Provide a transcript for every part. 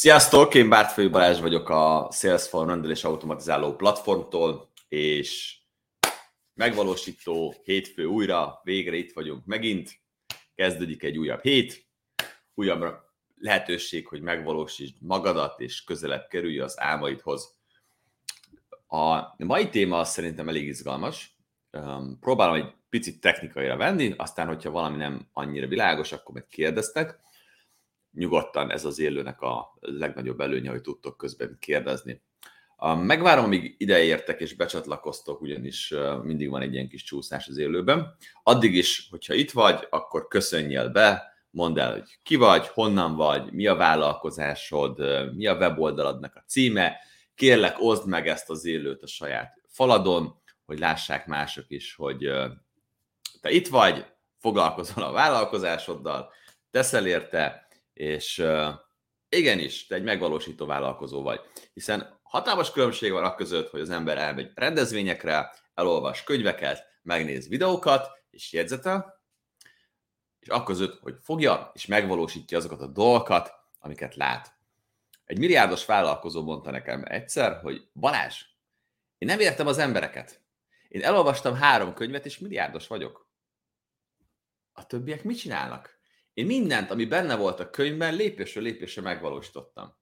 Sziasztok, én Bártfői Balázs vagyok a Salesforce rendelés automatizáló platformtól, és megvalósító hétfő újra, végre itt vagyunk megint, kezdődik egy újabb hét, újabb lehetőség, hogy megvalósítsd magadat, és közelebb kerülj az álmaidhoz. A mai téma szerintem elég izgalmas, próbálom egy picit technikaira venni, aztán, hogyha valami nem annyira világos, akkor meg kérdeztek, nyugodtan ez az élőnek a legnagyobb előnye, hogy tudtok közben kérdezni. Megvárom, amíg ide értek és becsatlakoztok, ugyanis mindig van egy ilyen kis csúszás az élőben. Addig is, hogyha itt vagy, akkor köszönjél be, mondd el, hogy ki vagy, honnan vagy, mi a vállalkozásod, mi a weboldaladnak a címe. Kérlek, oszd meg ezt az élőt a saját faladon, hogy lássák mások is, hogy te itt vagy, foglalkozol a vállalkozásoddal, teszel érte, és igenis, te egy megvalósító vállalkozó vagy. Hiszen hatalmas különbség van a között, hogy az ember elmegy rendezvényekre, elolvas könyveket, megnéz videókat, és jegyzetel, és akközött, hogy fogja és megvalósítja azokat a dolgokat, amiket lát. Egy milliárdos vállalkozó mondta nekem egyszer, hogy Balázs, én nem értem az embereket. Én elolvastam három könyvet, és milliárdos vagyok. A többiek mit csinálnak? Én mindent, ami benne volt a könyvben, lépésről lépésre megvalósítottam.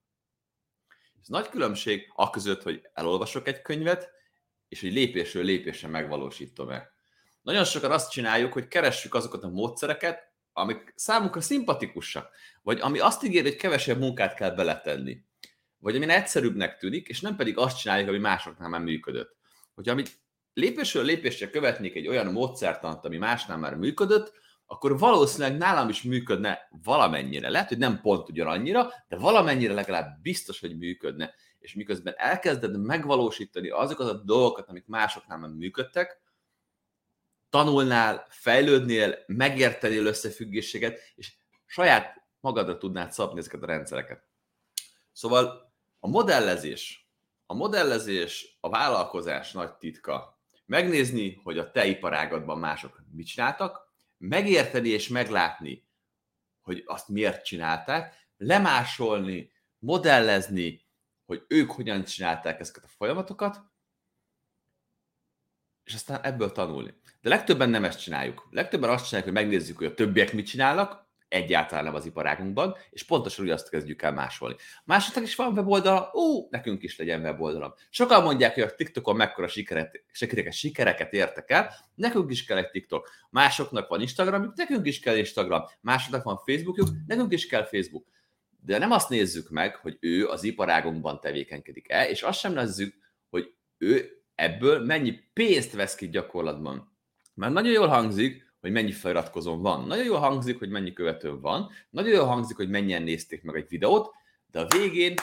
Ez nagy különbség a között, hogy elolvasok egy könyvet, és hogy lépésről lépésre megvalósítom-e. Nagyon sokan azt csináljuk, hogy keressük azokat a módszereket, amik számunkra szimpatikusak, vagy ami azt ígér, hogy kevesebb munkát kell beletenni, vagy ami egyszerűbbnek tűnik, és nem pedig azt csináljuk, ami másoknál már működött. Hogyha amit lépésről lépésre követnék egy olyan módszertant, ami másnál már működött, akkor valószínűleg nálam is működne valamennyire. Lehet, hogy nem pont ugyanannyira, de valamennyire legalább biztos, hogy működne. És miközben elkezded megvalósítani azokat a dolgokat, amik másoknál már működtek, tanulnál, fejlődnél, megértenél összefüggéseket, és saját magadra tudnád szabni ezeket a rendszereket. Szóval a modellezés, a modellezés a vállalkozás nagy titka. Megnézni, hogy a te iparágadban mások mit csináltak, megérteni és meglátni, hogy azt miért csinálták, lemásolni, modellezni, hogy ők hogyan csinálták ezeket a folyamatokat, és aztán ebből tanulni. De legtöbben nem ezt csináljuk. Legtöbben azt csinálják, hogy megnézzük, hogy a többiek mit csinálnak, egyáltalán nem az iparágunkban, és pontosan úgy azt kezdjük el másolni. Másoknak is van weboldala, ú, nekünk is legyen weboldalam. Sokan mondják, hogy a TikTokon mekkora sikeret, sikereket, sikereket értek el, nekünk is kell egy TikTok. Másoknak van Instagramjuk, nekünk is kell Instagram. Másoknak van Facebookjuk, nekünk is kell Facebook. De nem azt nézzük meg, hogy ő az iparágunkban tevékenykedik-e, és azt sem nézzük, hogy ő ebből mennyi pénzt vesz ki gyakorlatban. Mert nagyon jól hangzik, hogy mennyi feliratkozón van. Nagyon jól hangzik, hogy mennyi követőm van, nagyon jól hangzik, hogy mennyien nézték meg egy videót, de a végén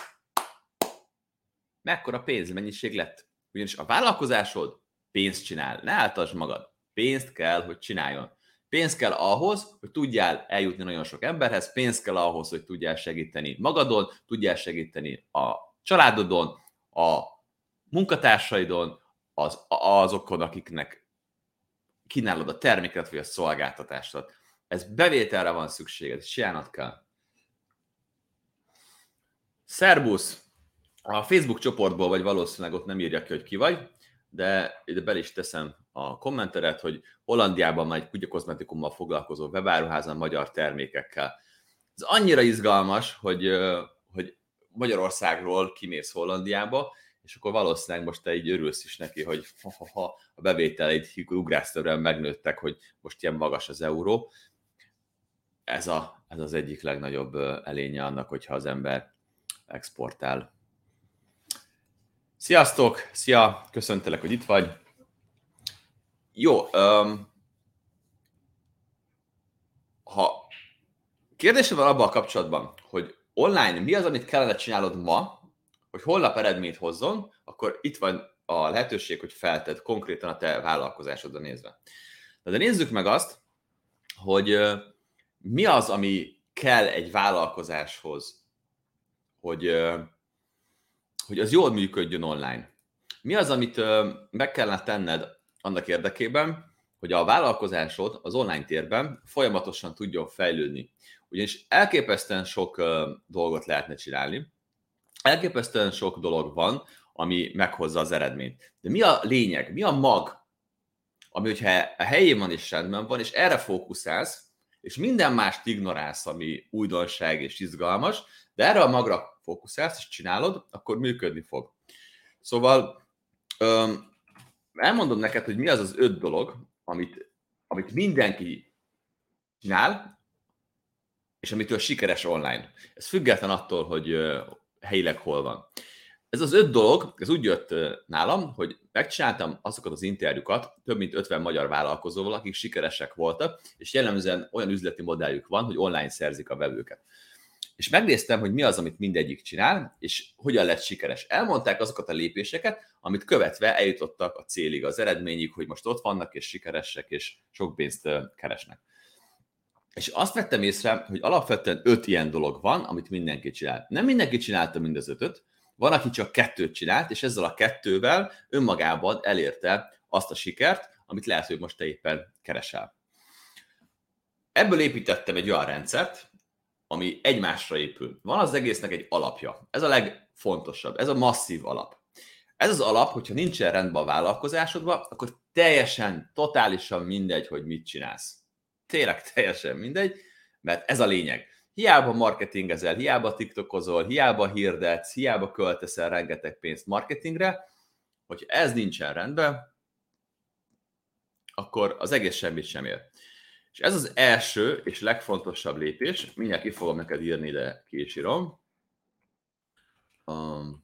mekkora pénzmennyiség lett. Ugyanis a vállalkozásod pénzt csinál, ne áltasd magad. Pénzt kell, hogy csináljon. Pénz kell ahhoz, hogy tudjál eljutni nagyon sok emberhez, pénz kell ahhoz, hogy tudjál segíteni magadon, tudjál segíteni a családodon, a munkatársaidon, az, azokon, akiknek kínálod a terméket vagy a szolgáltatást. Ez bevételre van szükséged, csinálnod kell. Szerbusz! A Facebook csoportból vagy valószínűleg ott nem írja ki, hogy ki vagy, de ide bel is teszem a kommenteret, hogy Hollandiában már egy kutyakozmetikummal foglalkozó webáruházan magyar termékekkel. Ez annyira izgalmas, hogy, hogy Magyarországról kimész Hollandiába, és akkor valószínűleg most te így örülsz is neki, hogy ha, ha, ha a bevételeid ugrásztörően megnőttek, hogy most ilyen magas az euró. Ez, a, ez az egyik legnagyobb elénye annak, hogyha az ember exportál. Sziasztok! Szia! Köszöntelek, hogy itt vagy. Jó, um, ha kérdésed van abban a kapcsolatban, hogy online mi az, amit kellene csinálod ma, hogy holnap eredményt hozzon, akkor itt van a lehetőség, hogy felted konkrétan a te vállalkozásodra nézve. De nézzük meg azt, hogy mi az, ami kell egy vállalkozáshoz, hogy, hogy az jól működjön online. Mi az, amit meg kellene tenned annak érdekében, hogy a vállalkozásod az online térben folyamatosan tudjon fejlődni. Ugyanis elképesztően sok dolgot lehetne csinálni, elképesztően sok dolog van, ami meghozza az eredményt. De mi a lényeg, mi a mag, ami hogyha a helyén van és rendben van, és erre fókuszálsz, és minden mást ignorálsz, ami újdonság és izgalmas, de erre a magra fókuszálsz és csinálod, akkor működni fog. Szóval öm, elmondom neked, hogy mi az az öt dolog, amit, amit mindenki csinál, és amitől sikeres online. Ez független attól, hogy helyileg hol van. Ez az öt dolog, ez úgy jött nálam, hogy megcsináltam azokat az interjúkat több mint 50 magyar vállalkozóval, akik sikeresek voltak, és jellemzően olyan üzleti modelljük van, hogy online szerzik a vevőket. És megnéztem, hogy mi az, amit mindegyik csinál, és hogyan lett sikeres. Elmondták azokat a lépéseket, amit követve eljutottak a célig, az eredményig, hogy most ott vannak, és sikeresek, és sok pénzt keresnek. És azt vettem észre, hogy alapvetően öt ilyen dolog van, amit mindenki csinál. Nem mindenki csinálta mind az ötöt, van, aki csak kettőt csinált, és ezzel a kettővel önmagában elérte azt a sikert, amit lehet, hogy most te éppen keresel. Ebből építettem egy olyan rendszert, ami egymásra épül. Van az egésznek egy alapja. Ez a legfontosabb. Ez a masszív alap. Ez az alap, hogyha nincsen rendben a vállalkozásodban, akkor teljesen, totálisan mindegy, hogy mit csinálsz. Tényleg teljesen mindegy, mert ez a lényeg. Hiába marketingezel, hiába tiktokozol, hiába hirdetsz, hiába költeszel rengeteg pénzt marketingre, hogy ez nincsen rendben, akkor az egész semmit sem ér. És ez az első és legfontosabb lépés, mindjárt ki fogom neked írni, de ki. Um,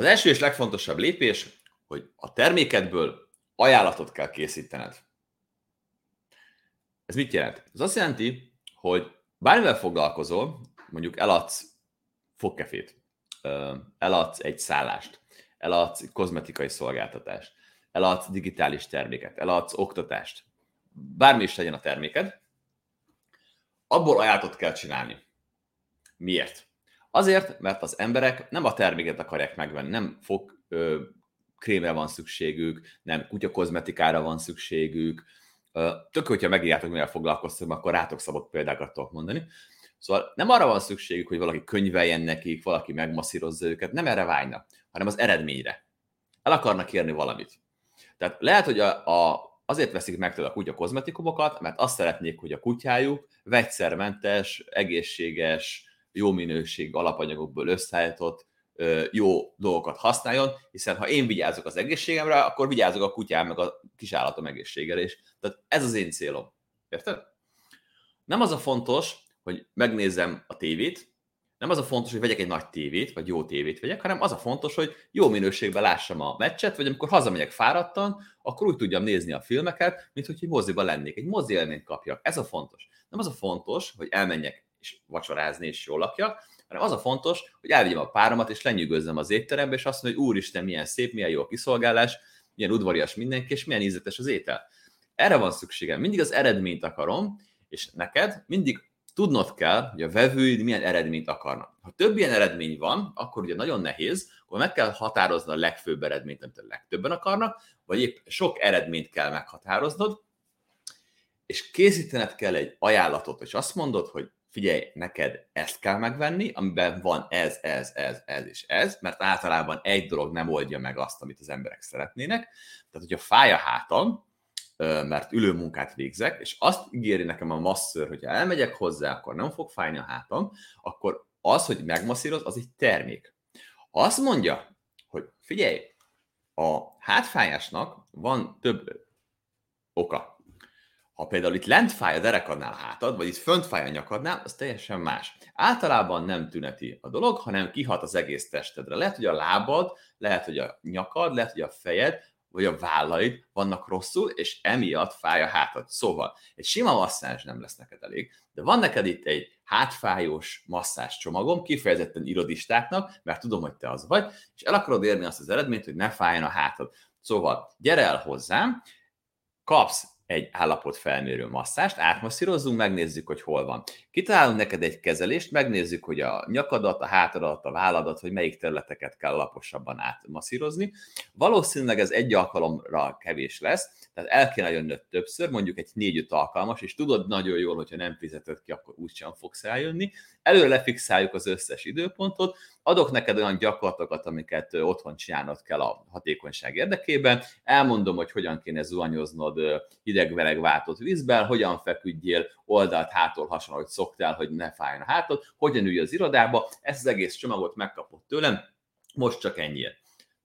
Az első és legfontosabb lépés, hogy a termékedből ajánlatot kell készítened. Ez mit jelent? Ez azt jelenti, hogy bármivel foglalkozol, mondjuk eladsz fogkefét, eladsz egy szállást, eladsz kozmetikai szolgáltatást, eladsz digitális terméket, eladsz oktatást, bármi is legyen a terméked, abból ajánlatot kell csinálni. Miért? Azért, mert az emberek nem a terméket akarják megvenni, nem fog ö, krémre van szükségük, nem kutyakozmetikára van szükségük. Ö, tök, hogyha megírjátok, mivel foglalkoztok, akkor rátok szabott példákat tudok mondani. Szóval nem arra van szükségük, hogy valaki könyveljen nekik, valaki megmasszírozza őket, nem erre vágynak, hanem az eredményre. El akarnak érni valamit. Tehát lehet, hogy a, a, azért veszik meg tőle a kutya kozmetikumokat, mert azt szeretnék, hogy a kutyájuk vegyszermentes, egészséges, jó minőség alapanyagokból összeállított jó dolgokat használjon, hiszen ha én vigyázok az egészségemre, akkor vigyázok a kutyám meg a kisállatom egészségére is. Tehát ez az én célom. Érted? Nem az a fontos, hogy megnézzem a tévét, nem az a fontos, hogy vegyek egy nagy tévét, vagy jó tévét vegyek, hanem az a fontos, hogy jó minőségben lássam a meccset, vagy amikor hazamegyek fáradtan, akkor úgy tudjam nézni a filmeket, mint hogy egy moziba lennék, egy mozi élményt kapjak. Ez a fontos. Nem az a fontos, hogy elmenjek és vacsorázni, és jól lakjak, hanem az a fontos, hogy elvigyem a páromat, és lenyűgözzem az étterembe, és azt mondja, hogy úristen, milyen szép, milyen jó a kiszolgálás, milyen udvarias mindenki, és milyen ízletes az étel. Erre van szükségem. Mindig az eredményt akarom, és neked mindig tudnod kell, hogy a vevőid milyen eredményt akarnak. Ha több ilyen eredmény van, akkor ugye nagyon nehéz, akkor meg kell határozni a legfőbb eredményt, amit a legtöbben akarnak, vagy épp sok eredményt kell meghatároznod, és készítened kell egy ajánlatot, és azt mondod, hogy figyelj, neked ezt kell megvenni, amiben van ez, ez, ez, ez és ez, mert általában egy dolog nem oldja meg azt, amit az emberek szeretnének. Tehát, hogyha fáj a hátam, mert ülő munkát végzek, és azt ígéri nekem a masször, hogy ha elmegyek hozzá, akkor nem fog fájni a hátam, akkor az, hogy megmasszíroz, az egy termék. Azt mondja, hogy figyelj, a hátfájásnak van több oka. Ha például itt lent fáj a derekadnál hátad, vagy itt fönt fáj a nyakadnál, az teljesen más. Általában nem tüneti a dolog, hanem kihat az egész testedre. Lehet, hogy a lábad, lehet, hogy a nyakad, lehet, hogy a fejed, vagy a vállaid vannak rosszul, és emiatt fáj a hátad. Szóval egy sima masszázs nem lesz neked elég, de van neked itt egy hátfájós masszázs csomagom, kifejezetten irodistáknak, mert tudom, hogy te az vagy, és el akarod érni azt az eredményt, hogy ne fájjon a hátad. Szóval gyere el hozzám, kapsz egy állapot felmérő masszást, átmasszírozzunk, megnézzük, hogy hol van. Kitalálunk neked egy kezelést, megnézzük, hogy a nyakadat, a hátadat, a válladat, hogy melyik területeket kell laposabban átmasszírozni. Valószínűleg ez egy alkalomra kevés lesz, tehát el kéne jönnöd többször, mondjuk egy négy-öt alkalmas, és tudod nagyon jól, hogyha nem fizeted ki, akkor úgysem fogsz eljönni. Előre lefixáljuk az összes időpontot, adok neked olyan gyakorlatokat, amiket otthon csinálnod kell a hatékonyság érdekében, elmondom, hogy hogyan kéne zuhanyoznod hideg váltott vízben, hogyan feküdjél oldalt hától hasonló, hogy szoktál, hogy ne fájjon a hátod, hogyan ülj az irodába, ezt az egész csomagot megkapott tőlem, most csak ennyiért.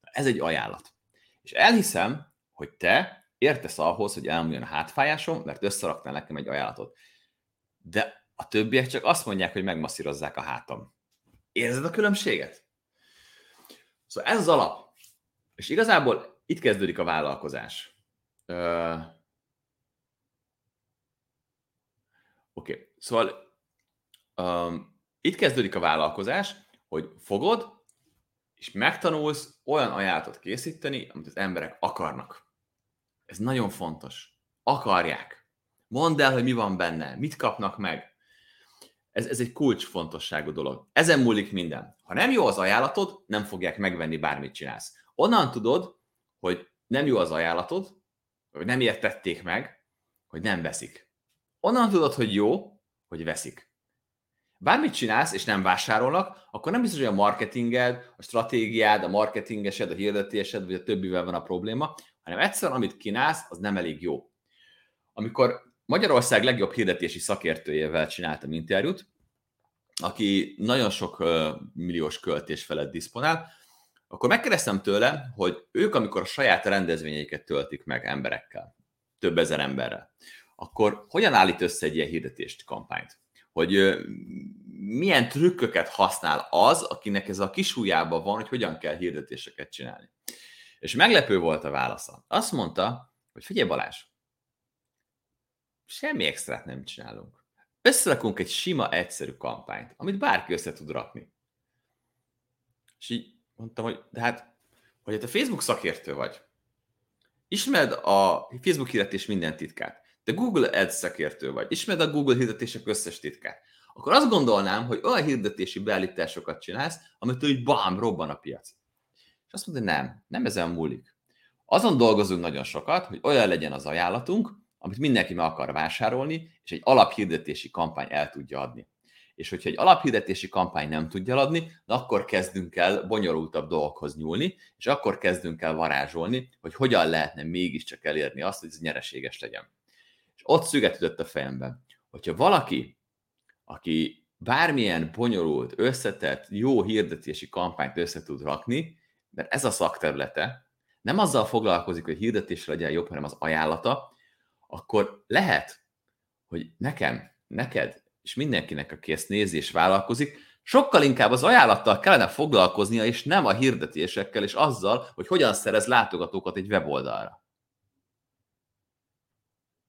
Ez egy ajánlat. És elhiszem, hogy te értesz ahhoz, hogy elmúljon a hátfájásom, mert összeraktál nekem egy ajánlatot. De a többiek csak azt mondják, hogy megmasszírozzák a hátam. Érzed a különbséget? Szóval ez az alap. És igazából itt kezdődik a vállalkozás. Ö... Oké, okay. szóval um, itt kezdődik a vállalkozás, hogy fogod, és megtanulsz olyan ajánlatot készíteni, amit az emberek akarnak. Ez nagyon fontos. Akarják. Mondd el, hogy mi van benne, mit kapnak meg. Ez, ez egy kulcsfontosságú dolog. Ezen múlik minden. Ha nem jó az ajánlatod, nem fogják megvenni, bármit csinálsz. Onnan tudod, hogy nem jó az ajánlatod, vagy nem értették meg, hogy nem veszik. Onnan tudod, hogy jó, hogy veszik. Bármit csinálsz, és nem vásárolnak, akkor nem biztos, hogy a marketinged, a stratégiád, a marketingesed, a hirdetésed, vagy a többivel van a probléma, hanem egyszerűen, amit kínálsz, az nem elég jó. Amikor Magyarország legjobb hirdetési szakértőjével csináltam interjút, aki nagyon sok milliós költés felett diszponál, akkor megkérdeztem tőle, hogy ők, amikor a saját rendezvényeiket töltik meg emberekkel, több ezer emberrel, akkor hogyan állít össze egy ilyen hirdetést, kampányt? Hogy milyen trükköket használ az, akinek ez a kisújában van, hogy hogyan kell hirdetéseket csinálni. És meglepő volt a válasza. Azt mondta, hogy figyelj Balázs, semmi extrát nem csinálunk. Összerakunk egy sima, egyszerű kampányt, amit bárki össze tud rakni. És így mondtam, hogy de hát, hogy te Facebook szakértő vagy, ismered a Facebook hirdetés minden titkát, de Google Ads szakértő vagy, ismered a Google hirdetések összes titkát, akkor azt gondolnám, hogy olyan hirdetési beállításokat csinálsz, amitől így bám, robban a piac. Azt mondta, hogy nem, nem ezen múlik. Azon dolgozunk nagyon sokat, hogy olyan legyen az ajánlatunk, amit mindenki meg akar vásárolni, és egy alaphirdetési kampány el tudja adni. És hogyha egy alaphirdetési kampány nem tudja adni, akkor kezdünk el bonyolultabb dolgokhoz nyúlni, és akkor kezdünk el varázsolni, hogy hogyan lehetne mégiscsak elérni azt, hogy ez nyereséges legyen. És ott szügetütött a fejemben, hogyha valaki, aki bármilyen bonyolult, összetett, jó hirdetési kampányt össze tud rakni, mert ez a szakterülete, nem azzal foglalkozik, hogy hirdetésre legyen jobb, hanem az ajánlata, akkor lehet, hogy nekem, neked és mindenkinek, aki ezt nézi és vállalkozik, sokkal inkább az ajánlattal kellene foglalkoznia, és nem a hirdetésekkel, és azzal, hogy hogyan szerez látogatókat egy weboldalra.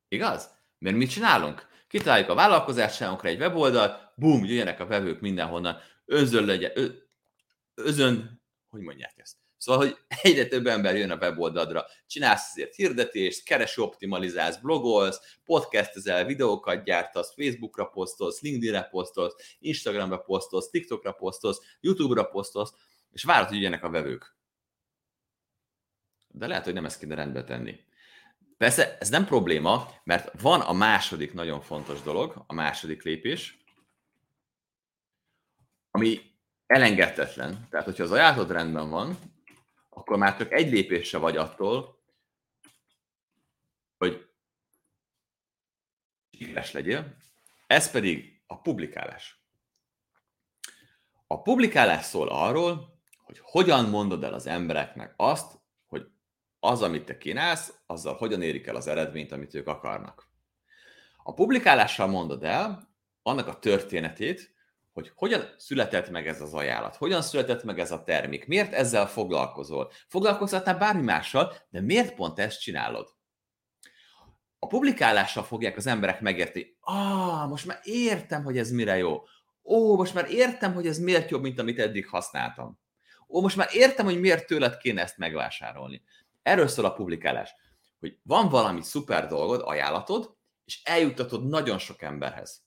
Igaz? Mert mit csinálunk? Kitaláljuk a vállalkozásánkra egy weboldalt, bum, jöjjenek a vevők mindenhonnan, özön legyen, ö, özön, hogy mondják ezt? Szóval, hogy egyre több ember jön a weboldadra, csinálsz azért hirdetést, kereső optimalizálsz, blogolsz, podcastezel, videókat gyártasz, Facebookra posztolsz, LinkedInre posztolsz, Instagramra posztolsz, TikTokra posztolsz, YouTube-ra posztolsz, és várod, hogy jönnek a vevők. De lehet, hogy nem ezt kéne rendbe tenni. Persze ez nem probléma, mert van a második nagyon fontos dolog, a második lépés, ami elengedhetetlen. Tehát, hogyha az ajánlatod rendben van, akkor már csak egy lépésre vagy attól, hogy sikeres legyél, ez pedig a publikálás. A publikálás szól arról, hogy hogyan mondod el az embereknek azt, hogy az, amit te kínálsz, azzal hogyan érik el az eredményt, amit ők akarnak. A publikálással mondod el annak a történetét, hogy hogyan született meg ez az ajánlat, hogyan született meg ez a termék, miért ezzel foglalkozol. Foglalkozhatnál bármi mással, de miért pont ezt csinálod? A publikálással fogják az emberek megérteni, ah, most már értem, hogy ez mire jó. Ó, most már értem, hogy ez miért jobb, mint amit eddig használtam. Ó, most már értem, hogy miért tőled kéne ezt megvásárolni. Erről szól a publikálás. hogy van valami szuper dolgod, ajánlatod, és eljuttatod nagyon sok emberhez.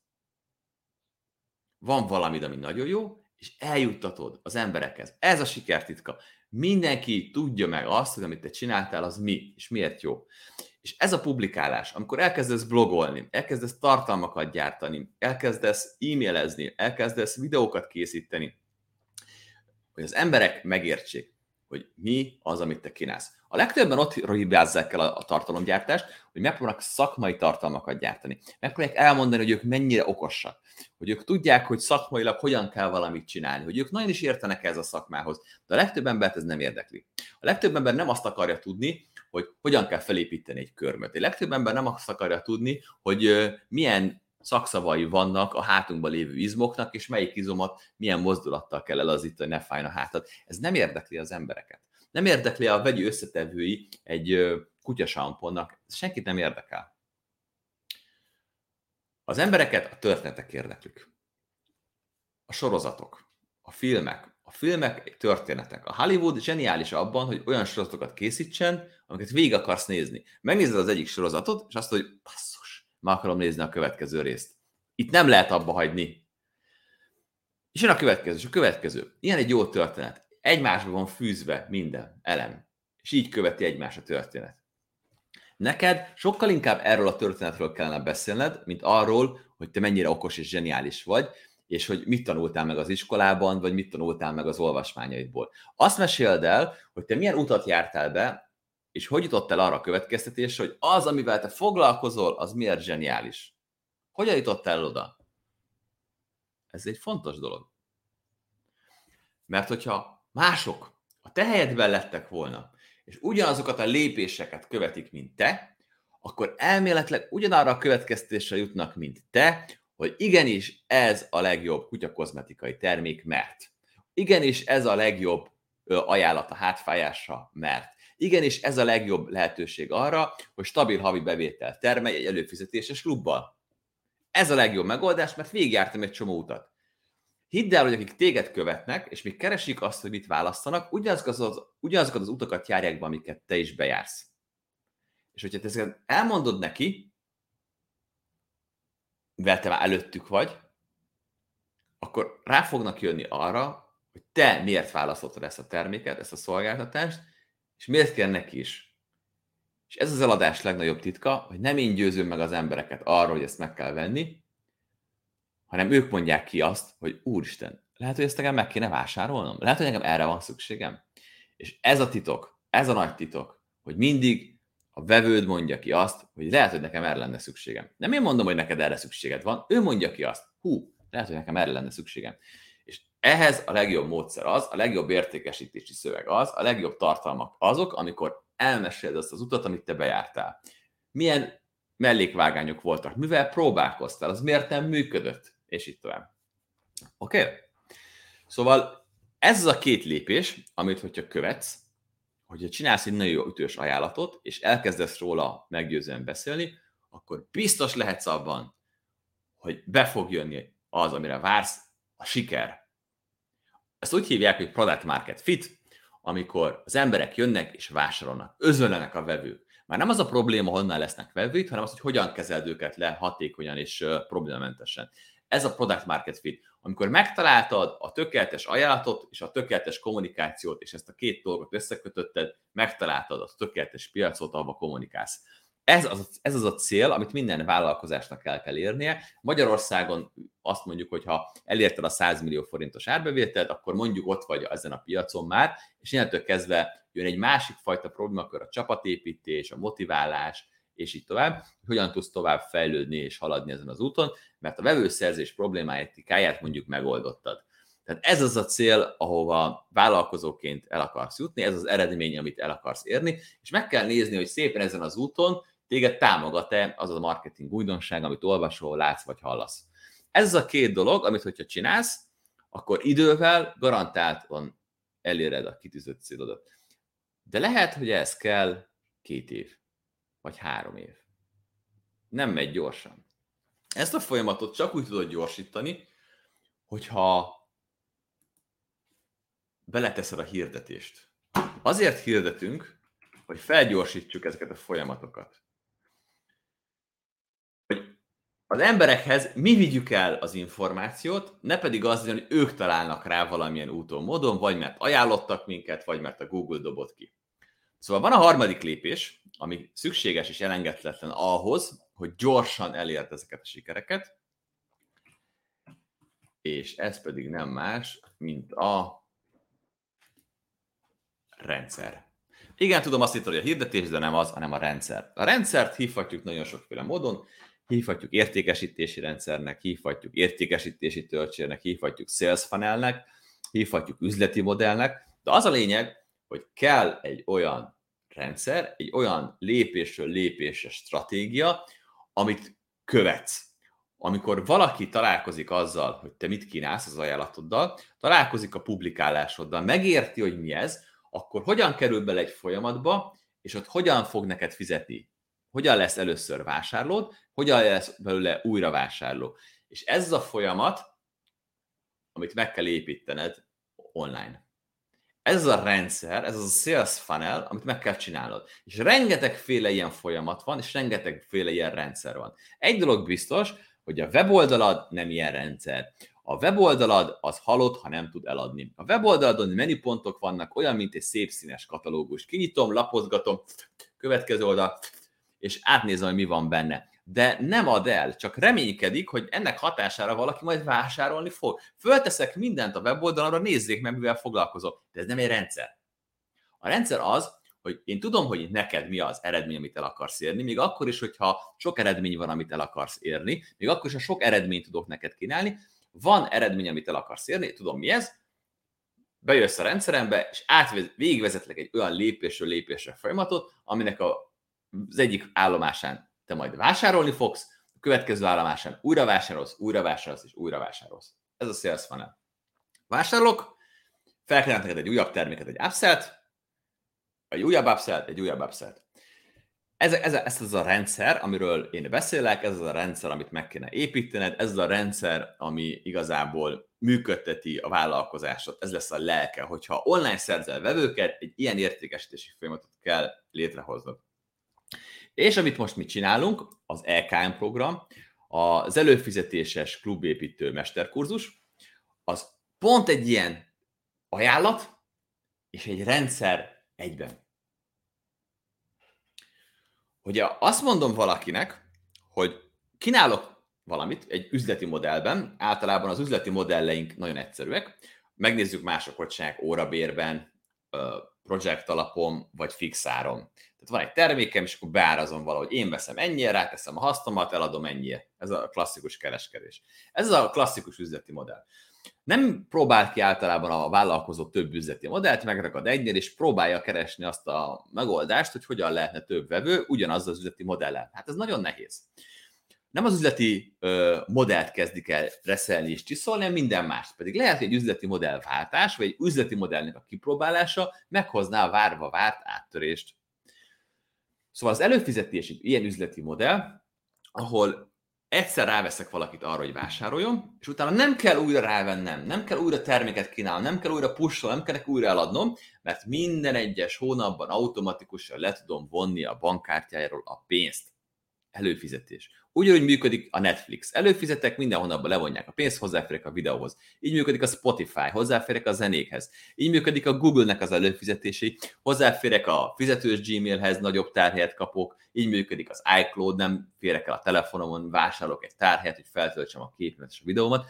Van valami, ami nagyon jó, és eljuttatod az emberekhez. Ez a sikertitka. Mindenki tudja meg azt, hogy amit te csináltál, az mi, és miért jó. És ez a publikálás, amikor elkezdesz blogolni, elkezdesz tartalmakat gyártani, elkezdesz e-mailezni, elkezdesz videókat készíteni, hogy az emberek megértsék, hogy mi az, amit te kínálsz. A legtöbben ott hibázzák el a, a tartalomgyártást, hogy megpróbálnak szakmai tartalmakat gyártani. Megpróbálják elmondani, hogy ők mennyire okosak, hogy ők tudják, hogy szakmailag hogyan kell valamit csinálni, hogy ők nagyon is értenek ez a szakmához, de a legtöbb embert ez nem érdekli. A legtöbb ember nem azt akarja tudni, hogy hogyan kell felépíteni egy körmöt. A legtöbb ember nem azt akarja tudni, hogy milyen szakszavai vannak a hátunkban lévő izmoknak, és melyik izomat milyen mozdulattal kell elazítani, ne fájna a hátat. Ez nem érdekli az embereket. Nem érdekli a vegyi összetevői egy kutyasamponnak. Ez senkit nem érdekel. Az embereket a történetek érdeklik. A sorozatok, a filmek. A filmek történetek. A Hollywood zseniális abban, hogy olyan sorozatokat készítsen, amiket végig akarsz nézni. Megnézed az egyik sorozatot, és azt hogy basszus, ma akarom nézni a következő részt. Itt nem lehet abba hagyni. És jön a következő, és a következő. Ilyen egy jó történet. Egymásba van fűzve minden elem. És így követi egymás a történet. Neked sokkal inkább erről a történetről kellene beszélned, mint arról, hogy te mennyire okos és zseniális vagy, és hogy mit tanultál meg az iskolában, vagy mit tanultál meg az olvasmányaidból. Azt meséld el, hogy te milyen utat jártál be, és hogy jutottál arra a következtetésre, hogy az, amivel te foglalkozol, az miért zseniális. Hogyan jutottál oda? Ez egy fontos dolog. Mert hogyha mások a te helyedben lettek volna, és ugyanazokat a lépéseket követik, mint te, akkor elméletileg ugyanarra a következtésre jutnak, mint te, hogy igenis ez a legjobb kutyakozmetikai termék, mert igenis ez a legjobb ajánlat a hátfájásra, mert igenis ez a legjobb lehetőség arra, hogy stabil havi bevétel termelj egy előfizetéses klubbal. Ez a legjobb megoldás, mert végigjártam egy csomó utat. Hidd el, hogy akik téged követnek, és még keresik azt, hogy mit választanak, ugyanazokat az, ugyanazokat az utakat járják be, amiket te is bejársz. És hogyha te ezeket elmondod neki, mivel te már előttük vagy, akkor rá fognak jönni arra, hogy te miért választottad ezt a terméket, ezt a szolgáltatást, és miért kell neki is. És ez az eladás legnagyobb titka, hogy nem én győzöm meg az embereket arról, hogy ezt meg kell venni, hanem ők mondják ki azt, hogy úristen, lehet, hogy ezt nekem meg kéne vásárolnom, lehet, hogy nekem erre van szükségem. És ez a titok, ez a nagy titok, hogy mindig a vevőd mondja ki azt, hogy lehet, hogy nekem erre lenne szükségem. Nem én mondom, hogy neked erre szükséged van, ő mondja ki azt, hú, lehet, hogy nekem erre lenne szükségem. Ehhez a legjobb módszer az, a legjobb értékesítési szöveg az, a legjobb tartalmak azok, amikor elmeséled azt az utat, amit te bejártál. Milyen mellékvágányok voltak, mivel próbálkoztál, az miért nem működött, és így tovább. Oké? Okay? Szóval ez az a két lépés, amit hogyha követsz, hogyha csinálsz egy nagyon jó ütős ajánlatot, és elkezdesz róla meggyőzően beszélni, akkor biztos lehetsz abban, hogy be fog jönni az, amire vársz, a siker. Ezt úgy hívják, hogy product market fit, amikor az emberek jönnek és vásárolnak, özönlenek a vevők. Már nem az a probléma, honnan lesznek vevők, hanem az, hogy hogyan kezeld őket le hatékonyan és problémamentesen. Ez a product market fit. Amikor megtaláltad a tökéletes ajánlatot és a tökéletes kommunikációt, és ezt a két dolgot összekötötted, megtaláltad a tökéletes piacot, ahova kommunikálsz. Ez az, ez az a cél, amit minden vállalkozásnak el kell érnie. Magyarországon azt mondjuk, hogy ha elérted a 100 millió forintos árbevételt, akkor mondjuk ott vagy ezen a piacon már, és innentől kezdve jön egy másik fajta problémakör, a csapatépítés, a motiválás, és így tovább, hogyan tudsz tovább fejlődni és haladni ezen az úton, mert a vevőszerzés problémáját mondjuk megoldottad. Tehát ez az a cél, ahova vállalkozóként el akarsz jutni, ez az eredmény, amit el akarsz érni, és meg kell nézni, hogy szépen ezen az úton téged támogat-e az a marketing újdonság, amit olvasol, látsz vagy hallasz. Ez a két dolog, amit hogyha csinálsz, akkor idővel garantáltan eléred a kitűzött célodat. De lehet, hogy ez kell két év vagy három év. Nem megy gyorsan. Ezt a folyamatot csak úgy tudod gyorsítani, hogyha beleteszed a hirdetést. Azért hirdetünk, hogy felgyorsítsuk ezeket a folyamatokat. Hogy az emberekhez mi vigyük el az információt, ne pedig az, hogy ők találnak rá valamilyen úton, módon, vagy mert ajánlottak minket, vagy mert a Google dobott ki. Szóval van a harmadik lépés, ami szükséges és elengedhetetlen ahhoz, hogy gyorsan elérd ezeket a sikereket, és ez pedig nem más, mint a rendszer. Igen, tudom azt hittem, hogy a hirdetés, de nem az, hanem a rendszer. A rendszert hívhatjuk nagyon sokféle módon, hívhatjuk értékesítési rendszernek, hívhatjuk értékesítési töltsérnek, hívhatjuk sales funnelnek, hívhatjuk üzleti modellnek, de az a lényeg, hogy kell egy olyan rendszer, egy olyan lépésről lépésre stratégia, amit követsz. Amikor valaki találkozik azzal, hogy te mit kínálsz az ajánlatoddal, találkozik a publikálásoddal, megérti, hogy mi ez, akkor hogyan kerül bele egy folyamatba, és ott hogyan fog neked fizetni? Hogyan lesz először vásárlód, hogyan lesz belőle újra vásárló. És ez a folyamat, amit meg kell építened online. Ez a rendszer, ez az a sales funnel, amit meg kell csinálnod. És rengeteg féle ilyen folyamat van, és rengeteg féle ilyen rendszer van. Egy dolog biztos, hogy a weboldalad nem ilyen rendszer. A weboldalad az halott, ha nem tud eladni. A weboldaladon menüpontok vannak, olyan, mint egy szép színes katalógus. Kinyitom, lapozgatom, következő oldal, és átnézem, hogy mi van benne. De nem ad el, csak reménykedik, hogy ennek hatására valaki majd vásárolni fog. Fölteszek mindent a weboldalra, nézzék meg, mivel foglalkozok. De ez nem egy rendszer. A rendszer az, hogy én tudom, hogy neked mi az eredmény, amit el akarsz érni, még akkor is, hogyha sok eredmény van, amit el akarsz érni, még akkor is, ha sok eredményt tudok neked kínálni, van eredmény, amit el akarsz érni, tudom mi ez, bejössz a rendszerembe, és átvez, végigvezetlek egy olyan lépésről lépésre folyamatot, aminek a, az egyik állomásán te majd vásárolni fogsz, a következő állomásán újra vásárolsz, újra vásárolsz és újra vásárolsz. Ez a sales funnel. Vásárolok, felkínálok neked egy újabb terméket, egy upsell egy újabb upsell egy újabb upsell ez, ez, ez az a rendszer, amiről én beszélek, ez az a rendszer, amit meg kéne építened, ez az a rendszer, ami igazából működteti a vállalkozásot, ez lesz a lelke, hogyha online szerzel vevőket, egy ilyen értékesítési folyamatot kell létrehoznod. És amit most mi csinálunk, az EKM program, az előfizetéses klubépítő mesterkurzus, az pont egy ilyen ajánlat és egy rendszer egyben. Hogy azt mondom valakinek, hogy kínálok valamit egy üzleti modellben, általában az üzleti modelleink nagyon egyszerűek, megnézzük mások, hogy órabérben, projekt alapon, vagy fixáron. Tehát van egy termékem, és akkor beárazom valahogy én veszem ennyire, ráteszem a hasznomat, eladom ennyire. Ez a klasszikus kereskedés. Ez a klasszikus üzleti modell. Nem próbál ki általában a vállalkozó több üzleti modellt, megragad egynél, és próbálja keresni azt a megoldást, hogy hogyan lehetne több vevő ugyanaz az üzleti modellel. Hát ez nagyon nehéz. Nem az üzleti ö, modellt kezdik el reszelni és csiszolni, hanem minden más. Pedig lehet, hogy egy üzleti modellváltás, vagy egy üzleti modellnek a kipróbálása meghozná a várva várt áttörést. Szóval az előfizetési ilyen üzleti modell, ahol egyszer ráveszek valakit arra, hogy vásároljon, és utána nem kell újra rávennem, nem kell újra terméket kínálnom, nem kell újra pusolnom, nem kell újra eladnom, mert minden egyes hónapban automatikusan le tudom vonni a bankkártyájáról a pénzt. Előfizetés. Ugyanúgy működik a Netflix. Előfizetek, minden hónapban levonják a pénzt, hozzáférek a videóhoz. Így működik a Spotify, hozzáférek a zenékhez. Így működik a Google-nek az előfizetési, hozzáférek a fizetős Gmailhez, nagyobb tárhelyet kapok. Így működik az iCloud, nem férek el a telefonomon, vásárolok egy tárhelyet, hogy feltöltsem a képemet és a videómat.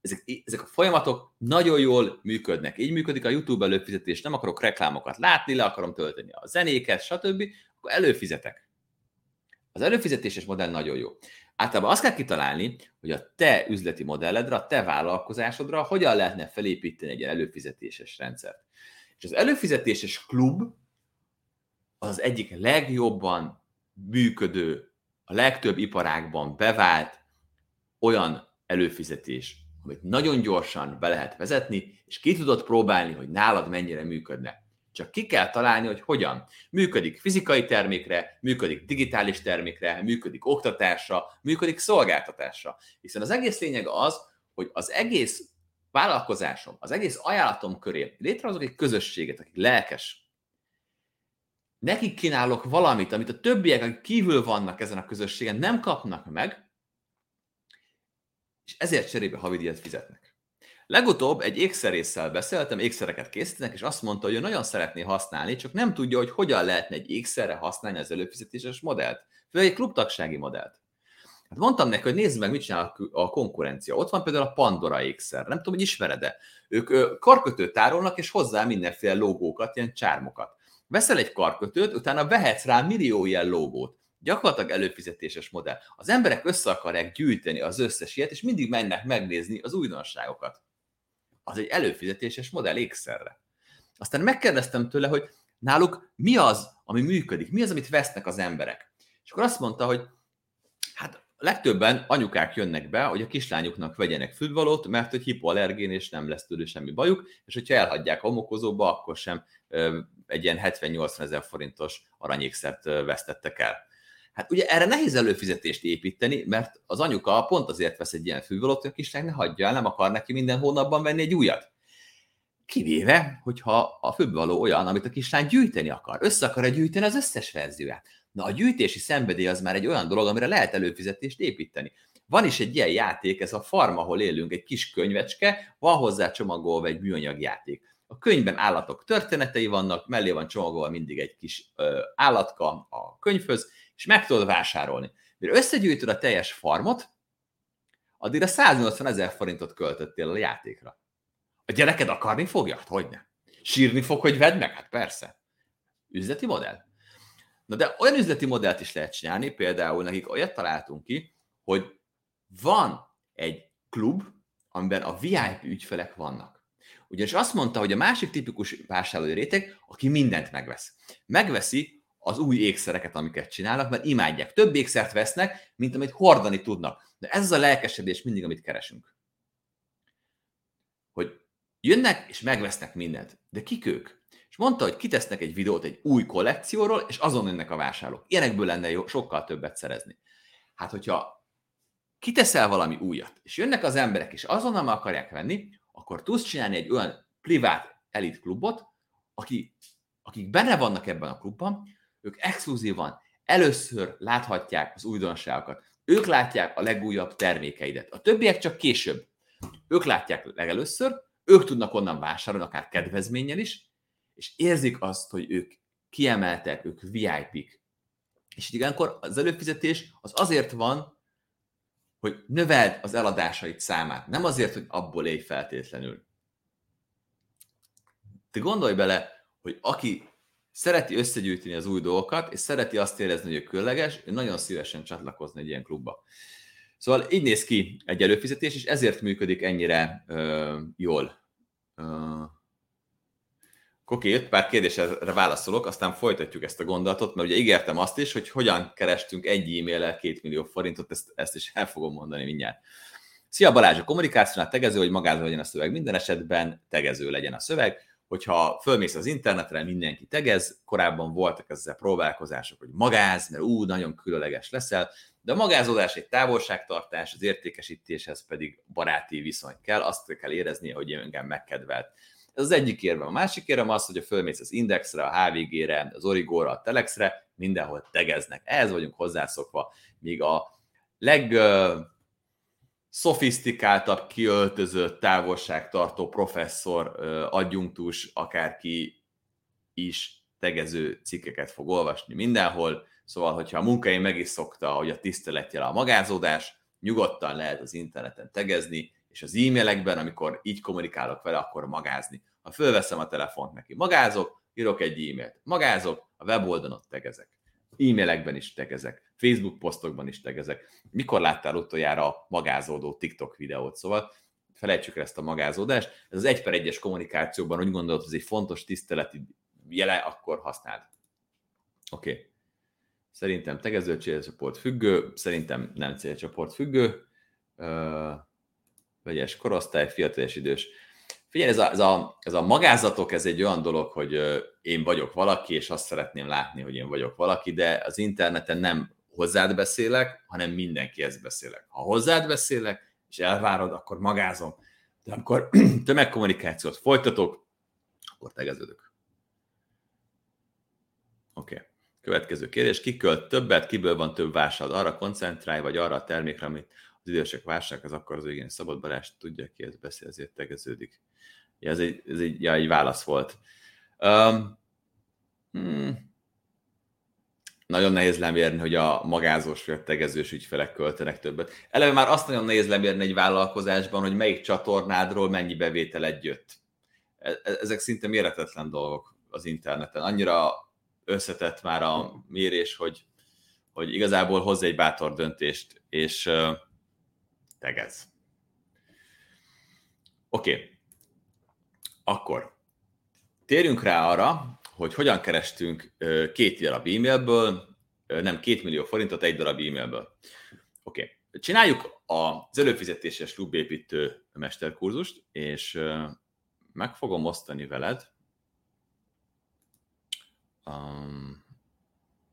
Ezek, ezek a folyamatok nagyon jól működnek. Így működik a YouTube előfizetés, nem akarok reklámokat látni, le akarom tölteni a zenéket, stb. Akkor előfizetek az előfizetéses modell nagyon jó. Általában azt kell kitalálni, hogy a te üzleti modelledre, a te vállalkozásodra hogyan lehetne felépíteni egy előfizetéses rendszert. És az előfizetéses klub az, egyik legjobban működő, a legtöbb iparágban bevált olyan előfizetés, amit nagyon gyorsan be lehet vezetni, és ki tudod próbálni, hogy nálad mennyire működne. Csak ki kell találni, hogy hogyan. Működik fizikai termékre, működik digitális termékre, működik oktatásra, működik szolgáltatásra. Hiszen az egész lényeg az, hogy az egész vállalkozásom, az egész ajánlatom köré létrehozok egy közösséget, aki lelkes. nekik kínálok valamit, amit a többiek, akik kívül vannak ezen a közösségen, nem kapnak meg, és ezért cserébe havidíjat fizetnek. Legutóbb egy ékszerésszel beszéltem, ékszereket készítenek, és azt mondta, hogy ő nagyon szeretné használni, csak nem tudja, hogy hogyan lehetne egy ékszerre használni az előfizetéses modellt. Főleg egy klubtagsági modellt. Hát mondtam neki, hogy nézd meg, mit csinál a konkurencia. Ott van például a Pandora ékszer. Nem tudom, hogy ismered-e. Ők karkötőt tárolnak, és hozzá mindenféle logókat, ilyen csármokat. Veszel egy karkötőt, utána vehetsz rá millió ilyen logót. Gyakorlatilag előfizetéses modell. Az emberek össze akarják gyűjteni az összes ilyet, és mindig mennek megnézni az újdonságokat. Az egy előfizetéses modell ékszerre. Aztán megkérdeztem tőle, hogy náluk mi az, ami működik, mi az, amit vesznek az emberek. És akkor azt mondta, hogy hát legtöbben anyukák jönnek be, hogy a kislányuknak vegyenek fülvalót, mert hogy hipoallergén és nem lesz tőle semmi bajuk, és hogyha elhagyják a homokozóba, akkor sem egy ilyen 70-80 ezer forintos aranyékszert vesztettek el. Hát ugye erre nehéz előfizetést építeni, mert az anyuka pont azért vesz egy ilyen fülvalót, hogy a kislány ne hagyja el, nem akar neki minden hónapban venni egy újat. Kivéve, hogyha a fülvaló olyan, amit a kislány gyűjteni akar. Össze akar gyűjteni az összes verzióját. Na a gyűjtési szenvedély az már egy olyan dolog, amire lehet előfizetést építeni. Van is egy ilyen játék, ez a farm, ahol élünk, egy kis könyvecske, van hozzá csomagolva egy műanyag játék. A könyvben állatok történetei vannak, mellé van csomagolva mindig egy kis ö, állatka a könyvhöz, és meg tudod vásárolni. Mire összegyűjtöd a teljes farmot, addigra 180 ezer forintot költöttél a játékra. A gyereked akarni fogja? Hogyne. Sírni fog, hogy vedd meg? Hát persze. Üzleti modell. Na de olyan üzleti modellt is lehet csinálni, például nekik olyat találtunk ki, hogy van egy klub, amiben a VIP ügyfelek vannak. Ugyanis azt mondta, hogy a másik tipikus vásárlói réteg, aki mindent megvesz. Megveszi az új ékszereket, amiket csinálnak, mert imádják. Több ékszert vesznek, mint amit hordani tudnak. De ez az a lelkesedés mindig, amit keresünk. Hogy jönnek és megvesznek mindent. De kik ők? És mondta, hogy kitesznek egy videót egy új kollekcióról, és azon jönnek a vásárlók. Ilyenekből lenne jó, sokkal többet szerezni. Hát, hogyha kiteszel valami újat, és jönnek az emberek, és azonnal meg akarják venni, akkor tudsz csinálni egy olyan privát elit klubot, aki, akik benne vannak ebben a klubban, ők exkluzívan először láthatják az újdonságokat. Ők látják a legújabb termékeidet. A többiek csak később. Ők látják legelőször, ők tudnak onnan vásárolni, akár kedvezménnyel is, és érzik azt, hogy ők kiemeltek, ők VIP-k. És ilyenkor az előfizetés az azért van, hogy növeld az eladásait számát, nem azért, hogy abból élj feltétlenül. Te gondolj bele, hogy aki szereti összegyűjteni az új dolgokat, és szereti azt érezni, hogy ő különleges, ő nagyon szívesen csatlakozni egy ilyen klubba. Szóval így néz ki egy előfizetés, és ezért működik ennyire ö, jól. Ö, Oké, öt pár kérdésre válaszolok, aztán folytatjuk ezt a gondolatot, mert ugye ígértem azt is, hogy hogyan kerestünk egy e-mail-el két millió forintot, ezt, ezt is el fogom mondani mindjárt. Szia Balázs, a kommunikációnál tegező, hogy magázó legyen a szöveg minden esetben, tegező legyen a szöveg. Hogyha fölmész az internetre, mindenki tegez, korábban voltak ezzel próbálkozások, hogy magáz, mert ú, nagyon különleges leszel, de a magázódás egy távolságtartás, az értékesítéshez pedig baráti viszony kell, azt kell érezni, hogy engem megkedvelt ez az egyik érvem. A másik érvem az, hogy a fölmész az Indexre, a HVG-re, az Origóra, a Telexre, mindenhol tegeznek. Ehhez vagyunk hozzászokva. Míg a leg szofisztikáltabb, kiöltözött, távolságtartó professzor, adjunktus, akárki is tegező cikkeket fog olvasni mindenhol. Szóval, hogyha a munkai meg is szokta, hogy a tiszteletjel a magázódás, nyugodtan lehet az interneten tegezni, és az e-mailekben, amikor így kommunikálok vele, akkor magázni. Ha fölveszem a telefont neki, magázok, írok egy e-mailt, magázok, a weboldalon tegezek. E-mailekben is tegezek, Facebook posztokban is tegezek. Mikor láttál utoljára a magázódó TikTok videót? Szóval felejtsük el ezt a magázódást. Ez az egy per egyes kommunikációban úgy gondolod, hogy ez egy fontos tiszteleti jele, akkor használd. Oké. Okay. Szerintem tegező célcsoport függő, szerintem nem célcsoport függő. Uh, vegyes korosztály, fiatal és idős. Figyelj, ez a, ez, a, ez a magázatok, ez egy olyan dolog, hogy én vagyok valaki, és azt szeretném látni, hogy én vagyok valaki, de az interneten nem hozzád beszélek, hanem mindenkihez beszélek. Ha hozzád beszélek, és elvárod, akkor magázom. De amikor tömegkommunikációt folytatok, akkor tegeződök. Oké. Okay. Következő kérdés. Ki költ többet, kiből van több vásárlod? Arra koncentrálj, vagy arra a termékre, amit az idősek vásárolnak, az akkor az igen szabad Balázs tudja, ki ez beszél, ezért tegeződik. Ja, ez egy, ez egy, ja, egy válasz volt. Um, hmm, nagyon nehéz lemérni, hogy a magázós vagy a tegezős ügyfelek költenek többet. Eleve már azt nagyon nehéz lemérni egy vállalkozásban, hogy melyik csatornádról mennyi bevétel jött. E, e, ezek szinte méretetlen dolgok az interneten. Annyira összetett már a mérés, hogy, hogy igazából hozz egy bátor döntést, és tegez. Oké. Okay. Akkor térjünk rá arra, hogy hogyan kerestünk két darab e-mailből, nem két millió forintot egy darab e-mailből. Oké. Okay. Csináljuk az előfizetéses klubépítő mesterkurzust, és meg fogom osztani veled um,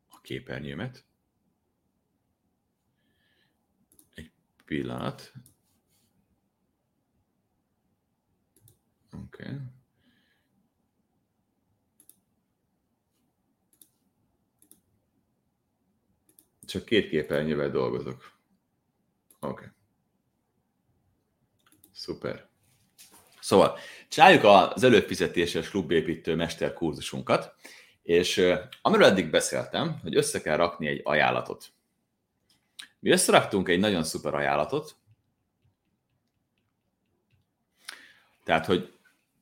a képernyőmet. Egy pillanat. Oké. Okay. Csak két képernyővel dolgozok. Oké. Okay. Szuper. Szóval, csináljuk az előfizetéses klubépítő mesterkurzusunkat, és amiről eddig beszéltem, hogy össze kell rakni egy ajánlatot. Mi összeraktunk egy nagyon szuper ajánlatot, tehát, hogy,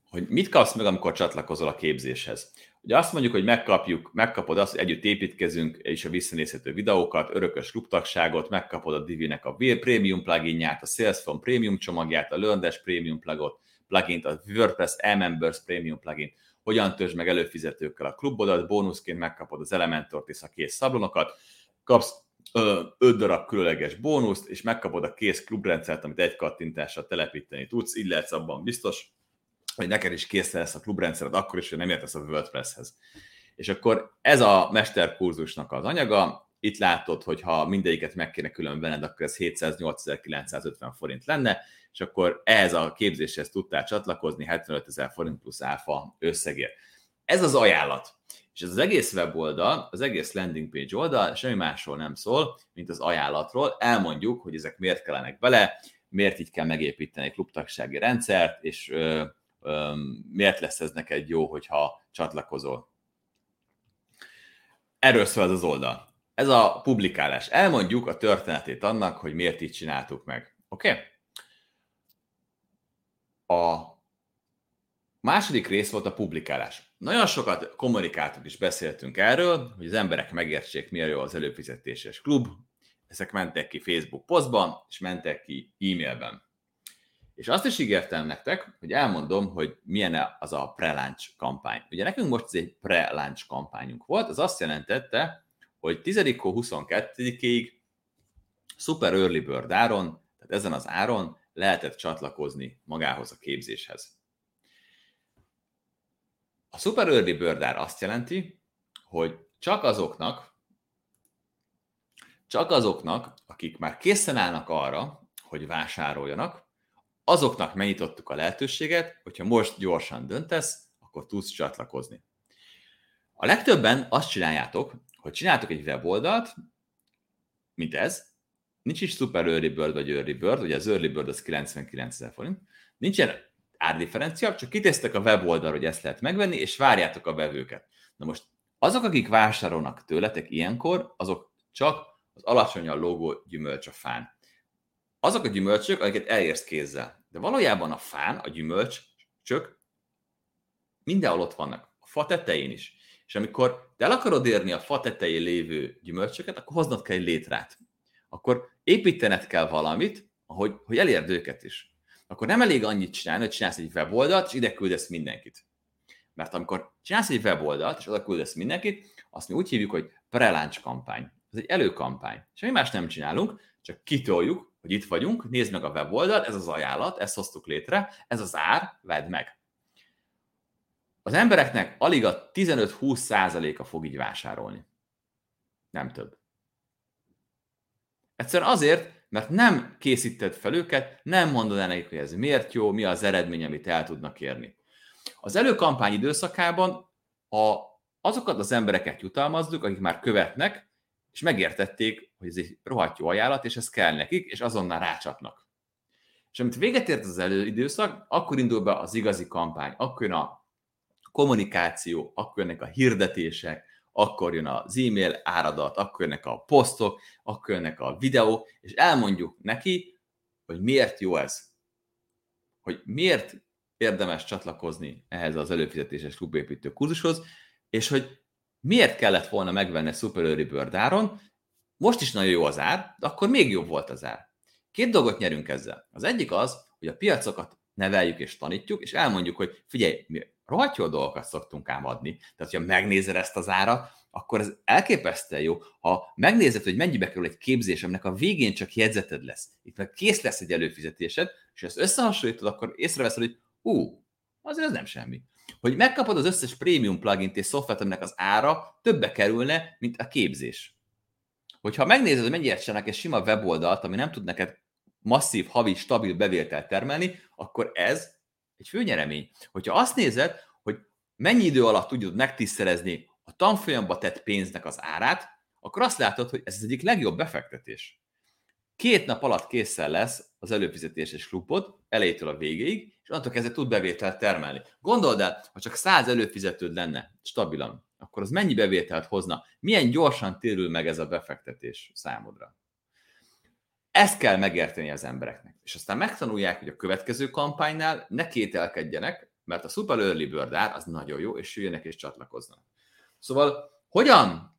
hogy mit kapsz meg, amikor csatlakozol a képzéshez. Ugye azt mondjuk, hogy megkapjuk, megkapod azt, hogy együtt építkezünk, és a visszanézhető videókat, örökös klubtagságot, megkapod a Divi-nek a Premium pluginját, a Salesforce Premium csomagját, a LearnDash Premium plugot, plugint, a WordPress e-members Premium plugin, hogyan törzs meg előfizetőkkel a klubodat, bónuszként megkapod az Elementort és a kész szablonokat, kapsz ö, 5 darab különleges bónuszt, és megkapod a kész klubrendszert, amit egy kattintással telepíteni tudsz, így lehetsz abban biztos, hogy neked is kész lesz a klubrendszered akkor is, hogy nem értesz a WordPresshez. És akkor ez a mesterkurzusnak az anyaga, itt látod, hogy ha mindegyiket meg kéne külön venned, akkor ez 708.950 forint lenne, és akkor ehhez a képzéshez tudtál csatlakozni 75 ezer forint plusz áfa összegért. Ez az ajánlat. És ez az egész weboldal, az egész landing page oldal semmi másról nem szól, mint az ajánlatról. Elmondjuk, hogy ezek miért kellenek bele, miért így kell megépíteni egy klubtagsági rendszert, és miért lesz ez neked jó, hogyha csatlakozol. Erről szól ez az oldal. Ez a publikálás. Elmondjuk a történetét annak, hogy miért így csináltuk meg. Oké? Okay? A második rész volt a publikálás. Nagyon sokat kommunikáltunk és beszéltünk erről, hogy az emberek megértsék, milyen jó az előfizetéses klub. Ezek mentek ki Facebook posztban, és mentek ki e-mailben. És azt is ígértem nektek, hogy elmondom, hogy milyen az a pre-launch kampány. Ugye nekünk most egy pre-launch kampányunk volt, az azt jelentette, hogy 10 22-ig super early bird áron, tehát ezen az áron lehetett csatlakozni magához a képzéshez. A Super Early Bird ár azt jelenti, hogy csak azoknak, csak azoknak, akik már készen állnak arra, hogy vásároljanak, azoknak megnyitottuk a lehetőséget, hogyha most gyorsan döntesz, akkor tudsz csatlakozni. A legtöbben azt csináljátok, hogy csináltok egy weboldalt, mint ez, Nincs is super early bird vagy early bird, ugye az early bird az 99 ezer forint. Nincsen árdifferencia, csak kitesztek a weboldalra, hogy ezt lehet megvenni, és várjátok a vevőket. Na most azok, akik vásárolnak tőletek ilyenkor, azok csak az alacsonyan lógó gyümölcs a fán. Azok a gyümölcsök, amiket elérsz kézzel. De valójában a fán, a gyümölcs, csak mindenhol ott vannak. A fa tetején is. És amikor te el akarod érni a fa tetején lévő gyümölcsöket, akkor hoznod kell egy létrát. Akkor építened kell valamit, hogy, hogy elérd őket is. Akkor nem elég annyit csinálni, hogy csinálsz egy weboldalt, és ide küldesz mindenkit. Mert amikor csinálsz egy weboldalt, és oda küldesz mindenkit, azt mi úgy hívjuk, hogy preláncs kampány. Ez egy előkampány. Semmi más nem csinálunk, csak kitoljuk, hogy itt vagyunk, nézd meg a weboldalt, ez az ajánlat, ezt hoztuk létre, ez az ár, vedd meg. Az embereknek alig a 15-20 százaléka fog így vásárolni. Nem több. Egyszerűen azért, mert nem készíted fel őket, nem mondod el nekik, hogy ez miért jó, mi az eredmény, amit el tudnak érni. Az előkampány időszakában a, azokat az embereket jutalmazzuk, akik már követnek, és megértették, hogy ez egy rohadt jó ajánlat, és ez kell nekik, és azonnal rácsapnak. És amit véget ért az előidőszak, akkor indul be az igazi kampány, akkor jön a kommunikáció, akkor jönnek a hirdetések, akkor jön az e-mail áradat, akkor jönnek a posztok, akkor jönnek a videók, és elmondjuk neki, hogy miért jó ez. Hogy miért érdemes csatlakozni ehhez az előfizetéses klubépítő kurzushoz, és hogy miért kellett volna megvenni Super Bird áron, most is nagyon jó az ár, de akkor még jobb volt az ár. Két dolgot nyerünk ezzel. Az egyik az, hogy a piacokat neveljük és tanítjuk, és elmondjuk, hogy figyelj, mi rohadt jó dolgokat szoktunk ám adni. Tehát, ha megnézed ezt az árat, akkor ez elképesztően jó. Ha megnézed, hogy mennyibe kerül egy képzés, aminek a végén csak jegyzeted lesz, itt meg kész lesz egy előfizetésed, és ezt összehasonlítod, akkor észreveszed, hogy ú, azért ez nem semmi. Hogy megkapod az összes prémium plugint és szoftvert, aminek az ára többe kerülne, mint a képzés. Hogyha megnézed, hogy mennyire csinálnak egy sima weboldalt, ami nem tud neked masszív, havi, stabil bevételt termelni, akkor ez egy főnyeremény. Hogyha azt nézed, hogy mennyi idő alatt tudod megtisztelezni a tanfolyamba tett pénznek az árát, akkor azt látod, hogy ez az egyik legjobb befektetés. Két nap alatt készen lesz az előfizetéses klubod, elejétől a végéig, és onnantól kezdve tud bevételt termelni. Gondold el, ha csak 100 előfizetőd lenne stabilan, akkor az mennyi bevételt hozna? Milyen gyorsan térül meg ez a befektetés számodra? Ezt kell megérteni az embereknek. És aztán megtanulják, hogy a következő kampánynál ne kételkedjenek, mert a Super Early Bird ár az nagyon jó, és jöjjenek és csatlakoznak. Szóval hogyan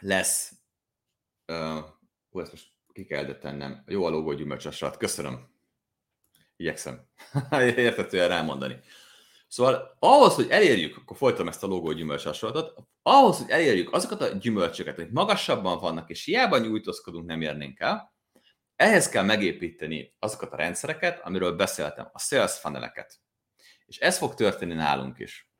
lesz, uh, hú, ezt most ki kell tennem, jó a logó gyümölcsasrat, köszönöm. Igyekszem értetően rámondani. Szóval ahhoz, hogy elérjük, akkor folytatom ezt a logó gyümölcsasratot, ahhoz, hogy elérjük azokat a gyümölcsöket, hogy magasabban vannak, és hiába nyújtózkodunk, nem érnénk el, ehhez kell megépíteni azokat a rendszereket, amiről beszéltem, a sales funneleket. És ez fog történni nálunk is.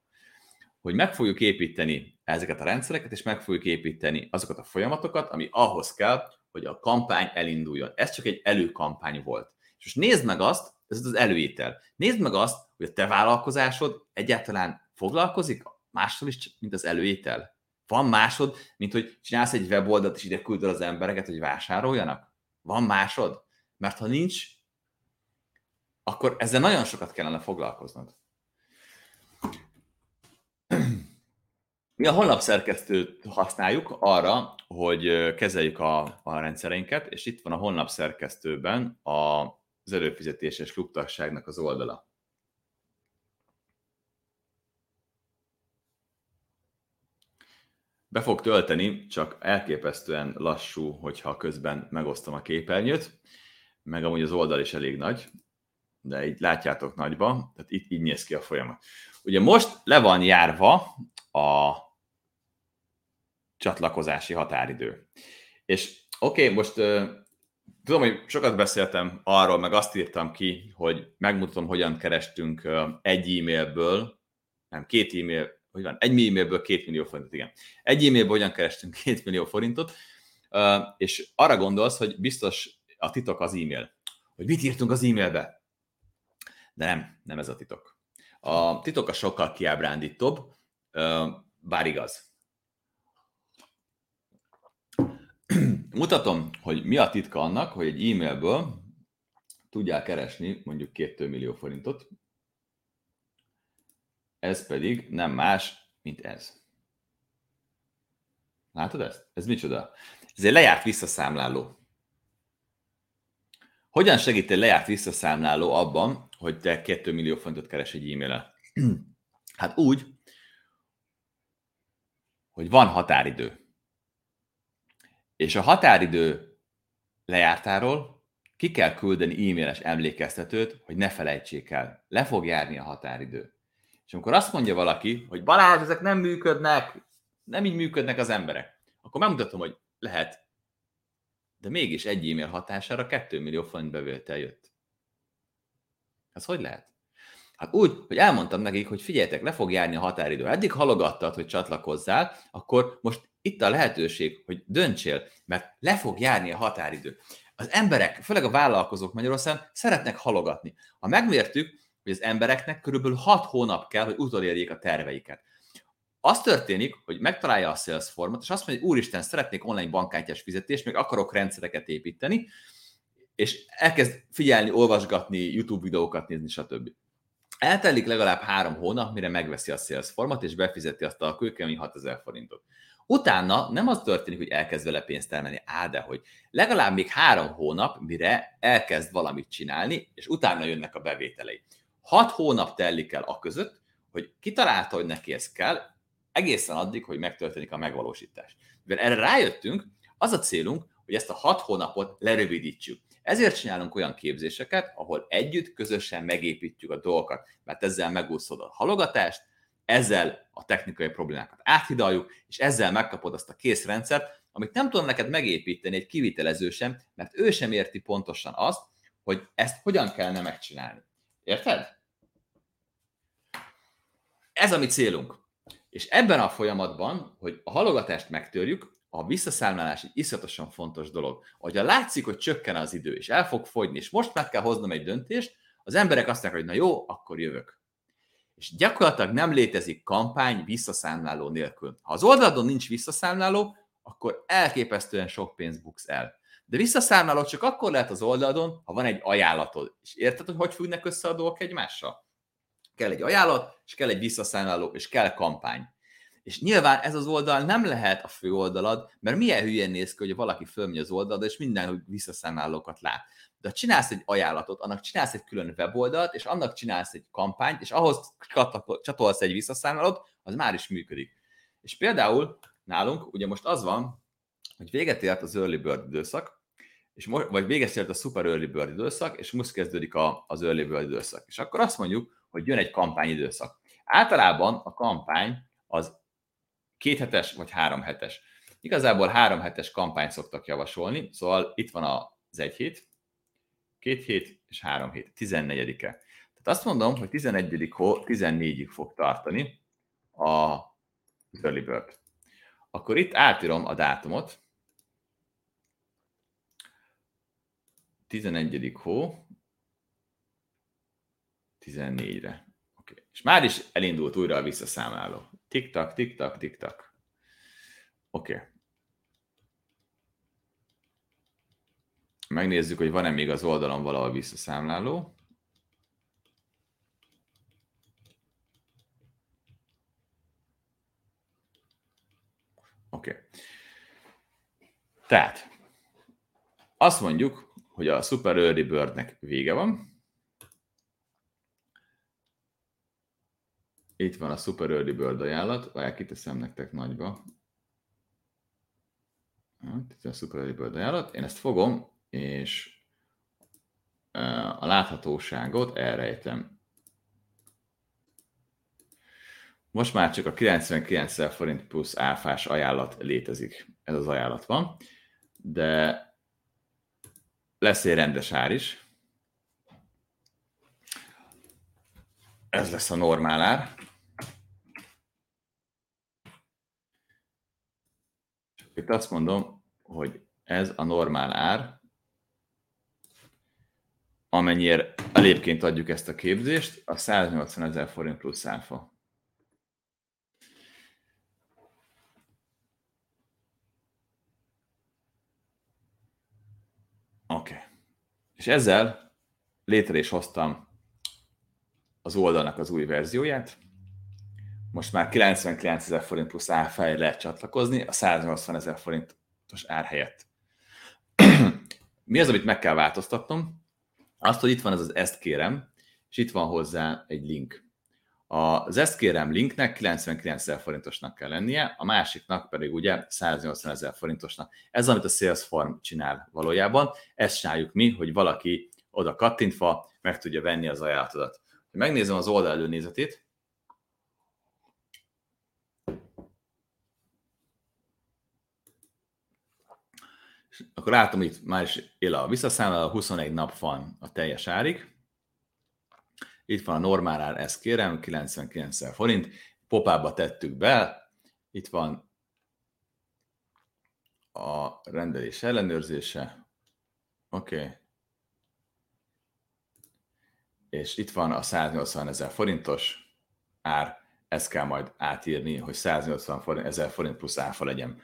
Hogy meg fogjuk építeni ezeket a rendszereket, és meg fogjuk építeni azokat a folyamatokat, ami ahhoz kell, hogy a kampány elinduljon. Ez csak egy előkampány volt. És most nézd meg azt, ez az előétel. Nézd meg azt, hogy a te vállalkozásod egyáltalán foglalkozik mással is, mint az előétel. Van másod, mint hogy csinálsz egy weboldalt, és ide küldöd az embereket, hogy vásároljanak? Van másod? Mert ha nincs, akkor ezzel nagyon sokat kellene foglalkoznod. Mi a honlap szerkesztőt használjuk arra, hogy kezeljük a, a rendszereinket, és itt van a honlap szerkesztőben az előfizetéses klubtagságnak az oldala. Be fog tölteni, csak elképesztően lassú, hogyha közben megosztom a képernyőt, meg amúgy az oldal is elég nagy, de így látjátok nagyba, tehát itt így néz ki a folyamat. Ugye most le van járva a csatlakozási határidő. És oké, okay, most tudom, hogy sokat beszéltem arról, meg azt írtam ki, hogy megmutatom, hogyan kerestünk egy e-mailből, nem, két e-mail, hogy van, egy e-mailből két millió forintot, igen. Egy e-mailből hogyan kerestünk két millió forintot, és arra gondolsz, hogy biztos a titok az e-mail. Hogy mit írtunk az e-mailbe? De nem, nem ez a titok. A titok a sokkal kiábrándítóbb, bár igaz. Mutatom, hogy mi a titka annak, hogy egy e-mailből tudják keresni mondjuk 2 millió forintot, ez pedig nem más, mint ez. Látod ezt? Ez micsoda? Ez egy lejárt visszaszámláló. Hogyan segít egy lejárt visszaszámláló abban, hogy te 2 millió fontot keres egy e-mail Hát úgy, hogy van határidő. És a határidő lejártáról ki kell küldeni e-mailes emlékeztetőt, hogy ne felejtsék el. Le fog járni a határidő. És amikor azt mondja valaki, hogy Balázs, ezek nem működnek, nem így működnek az emberek, akkor megmutatom, hogy lehet, de mégis egy e-mail hatására 2 millió forint bevétel jött. Ez hogy lehet? Hát úgy, hogy elmondtam nekik, hogy figyeljetek, le fog járni a határidő. Eddig halogattad, hogy csatlakozzál, akkor most itt a lehetőség, hogy döntsél, mert le fog járni a határidő. Az emberek, főleg a vállalkozók Magyarországon szeretnek halogatni. Ha megmértük, hogy az embereknek körülbelül 6 hónap kell, hogy utolérjék a terveiket. az történik, hogy megtalálja a Salesforce-ot, és azt mondja, hogy úristen, szeretnék online bankkártyás fizetést, meg akarok rendszereket építeni, és elkezd figyelni, olvasgatni, YouTube videókat nézni, stb. Eltelik legalább három hónap, mire megveszi a Salesforce-ot, és befizeti azt a kőkemény 6000 forintot. Utána nem az történik, hogy elkezd vele pénzt termelni, á, de hogy legalább még három hónap, mire elkezd valamit csinálni, és utána jönnek a bevételei. Hat hónap telik el a között, hogy kitalálta, hogy neki ez kell, egészen addig, hogy megtörténik a megvalósítás. Mivel erre rájöttünk, az a célunk, hogy ezt a hat hónapot lerövidítsük. Ezért csinálunk olyan képzéseket, ahol együtt, közösen megépítjük a dolgokat, mert ezzel megúszod a halogatást, ezzel a technikai problémákat áthidaljuk, és ezzel megkapod azt a készrendszert, amit nem tudom neked megépíteni egy kivitelező sem, mert ő sem érti pontosan azt, hogy ezt hogyan kellene megcsinálni. Érted? Ez a mi célunk. És ebben a folyamatban, hogy a halogatást megtörjük, a visszaszámlálás egy iszonyatosan fontos dolog. Hogyha látszik, hogy csökken az idő, és el fog fogyni, és most meg kell hoznom egy döntést, az emberek azt mondják, hogy na jó, akkor jövök. És gyakorlatilag nem létezik kampány visszaszámláló nélkül. Ha az oldaladon nincs visszaszámláló, akkor elképesztően sok pénz buksz el. De visszaszámláló csak akkor lehet az oldalon, ha van egy ajánlatod. És érted, hogy hogy függnek össze a dolgok egymással? Kell egy ajánlat, és kell egy visszaszámláló, és kell kampány. És nyilván ez az oldal nem lehet a fő oldalad, mert milyen hülyen néz ki, hogy valaki fölmegy az oldalad, és minden visszaszámlálókat lát. De ha csinálsz egy ajánlatot, annak csinálsz egy külön weboldalt, és annak csinálsz egy kampányt, és ahhoz csatolsz egy visszaszámlálót, az már is működik. És például nálunk ugye most az van, hogy véget ért az early bird időszak, és most, vagy véget ért a super early bird időszak, és most kezdődik a, az early bird időszak. És akkor azt mondjuk, hogy jön egy kampány időszak. Általában a kampány az két hetes vagy három hetes. Igazából három hetes kampányt szoktak javasolni, szóval itt van az egy hét, két hét és három hét, 14-e. Tehát azt mondom, hogy 11 hó 14-ig fog tartani a early bird. Akkor itt átírom a dátumot, 11. hó 14-re. Okay. És már is elindult újra a visszaszámláló. Tik-tak, tik-tak, tik-tak. Oké. Okay. Megnézzük, hogy van-e még az oldalon valahol visszaszámláló. Oké. Okay. Tehát, azt mondjuk, hogy a Super Early Birdnek vége van, Itt van a Super Early Bird ajánlat, vagy kiteszem nektek nagyba. Itt a Super Early Bird ajánlat. Én ezt fogom, és a láthatóságot elrejtem. Most már csak a 99 forint plusz áfás ajánlat létezik. Ez az ajánlat van. De lesz egy rendes ár is. Ez lesz a normál ár. Itt azt mondom, hogy ez a normál ár, amennyire elépként adjuk ezt a képzést, a 180 ezer forint plusz áfa. Oké. Okay. És ezzel létre is hoztam az oldalnak az új verzióját most már 99 ezer forint plusz árfájára lehet csatlakozni a 180 ezer forintos ár helyett. Mi az, amit meg kell változtatnom? Azt, hogy itt van ez az ezt kérem, és itt van hozzá egy link. Az ezt kérem linknek 99 ezer forintosnak kell lennie, a másiknak pedig ugye 180 ezer forintosnak. Ez, amit a Salesform csinál valójában, ezt csináljuk mi, hogy valaki oda kattintva meg tudja venni az ajánlatodat. Ha megnézem az oldal előnézetét, akkor látom, itt már is él a visszaszámláló, 21 nap van a teljes árig. Itt van a normál ár, ezt kérem, 99 forint. Popába tettük be, itt van a rendelés ellenőrzése. Oké. Okay. És itt van a 180 ezer forintos ár, ezt kell majd átírni, hogy 180 forint, 1000 forint plusz áfa legyen.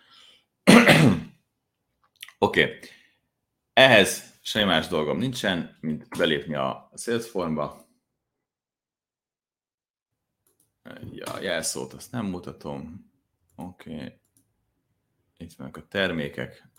Oké. Okay. Ehhez semmi más dolgom nincsen, mint belépni a Salesforce-ba. Ja, jelszót azt nem mutatom. Oké. Okay. Itt vannak a termékek.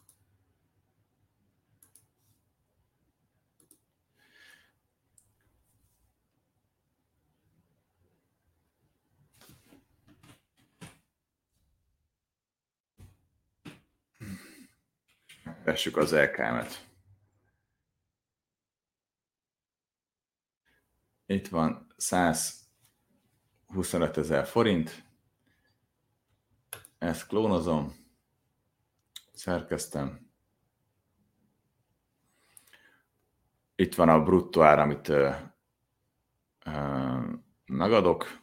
Vessük az LKM-et. Itt van 125 ezer forint. Ezt klónozom. Szerkeztem. Itt van a bruttó ár, amit ö, ö, megadok.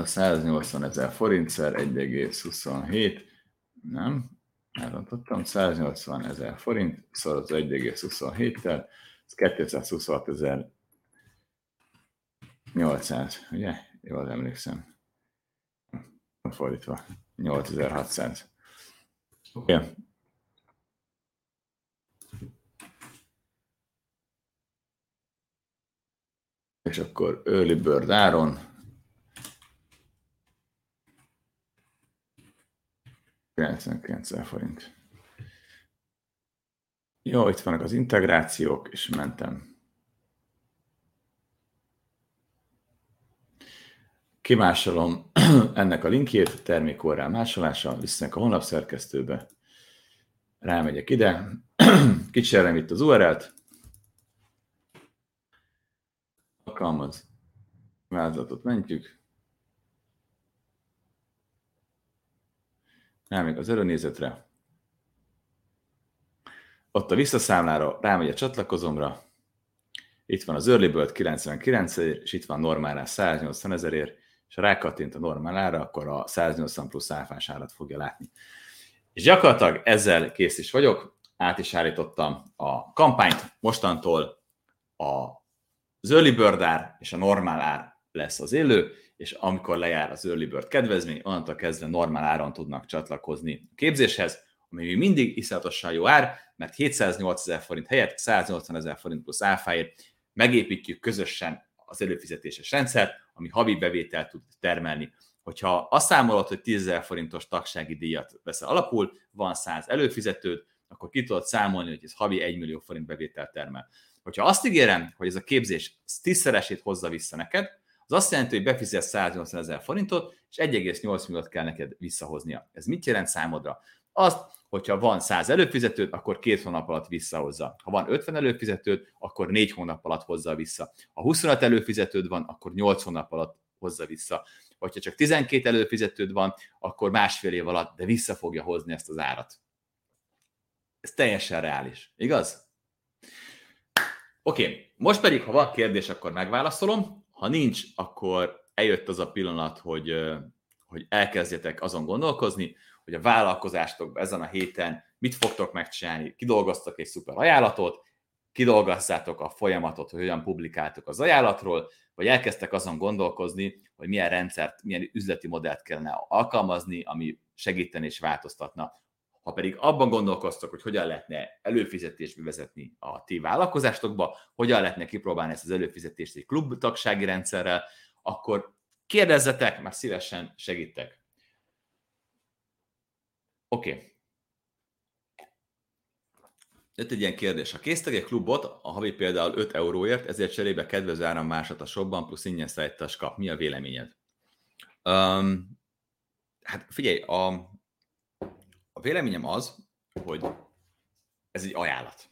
A 180 ezer forintszer 1,27, nem, elrontottam, 180 ezer forint, szor az 1,27-tel, ez 226 ezer 800, ugye? Jól emlékszem. Fordítva, 8600. Oké. Okay. És akkor Early Bird áron 99 forint. Jó, itt vannak az integrációk, és mentem. Kimásolom ennek a linkjét, termékorrá másolása, visznek a honlap szerkesztőbe. Rámegyek ide, kicserem itt az URL-t, alkalmaz, vázatot mentjük, elmegy az előnézetre, ott a visszaszámlára rámegy a csatlakozomra, itt van az Early Bird 99 és itt van normálra 180 ezerért, és ha rákattint a normálára, akkor a 180 plusz áfás árat fogja látni. És gyakorlatilag ezzel kész is vagyok, át is állítottam a kampányt, mostantól a az Early Bird ár és a normál ár lesz az élő, és amikor lejár az Early Bird kedvezmény, onnantól kezdve normál áron tudnak csatlakozni a képzéshez, ami még mindig iszonyatosan jó ár, mert 708 ezer forint helyett 180 ezer forint plusz áfáért megépítjük közösen az előfizetéses rendszert, ami havi bevételt tud termelni. Hogyha azt számolod, hogy 10 ezer forintos tagsági díjat veszel alapul, van 100 előfizetőd, akkor ki tudod számolni, hogy ez havi 1 millió forint bevételt termel. Hogyha azt ígérem, hogy ez a képzés tízszeresét hozza vissza neked, az azt jelenti, hogy befizetsz 180 ezer forintot, és 1,8 milliót kell neked visszahoznia. Ez mit jelent számodra? Azt, hogyha van 100 előfizetőd, akkor két hónap alatt visszahozza. Ha van 50 előfizetőd, akkor négy hónap alatt hozza vissza. Ha 25 előfizetőd van, akkor 8 hónap alatt hozza vissza. Hogyha csak 12 előfizetőd van, akkor másfél év alatt, de vissza fogja hozni ezt az árat. Ez teljesen reális, igaz? Oké, okay. most pedig, ha van kérdés, akkor megválaszolom. Ha nincs, akkor eljött az a pillanat, hogy, hogy elkezdjetek azon gondolkozni, hogy a vállalkozástok ezen a héten mit fogtok megcsinálni. Kidolgoztak egy szuper ajánlatot, kidolgozzátok a folyamatot, hogy hogyan publikáltok az ajánlatról, vagy elkezdtek azon gondolkozni, hogy milyen rendszert, milyen üzleti modellt kellene alkalmazni, ami segíteni és változtatna. Ha pedig abban gondolkoztok, hogy hogyan lehetne előfizetést vezetni a ti vállalkozásokba, hogyan lehetne kipróbálni ezt az előfizetést egy klubtagsági rendszerrel, akkor kérdezzetek, mert szívesen segítek. Oké. Okay. Jött egy ilyen kérdés. Ha késztek egy klubot, a havi például 5 euróért, ezért cserébe kedvező áram másat a shopban, plusz ingyen szállítás kap. Mi a véleményed? Um, hát figyelj, a, a véleményem az, hogy ez egy ajánlat.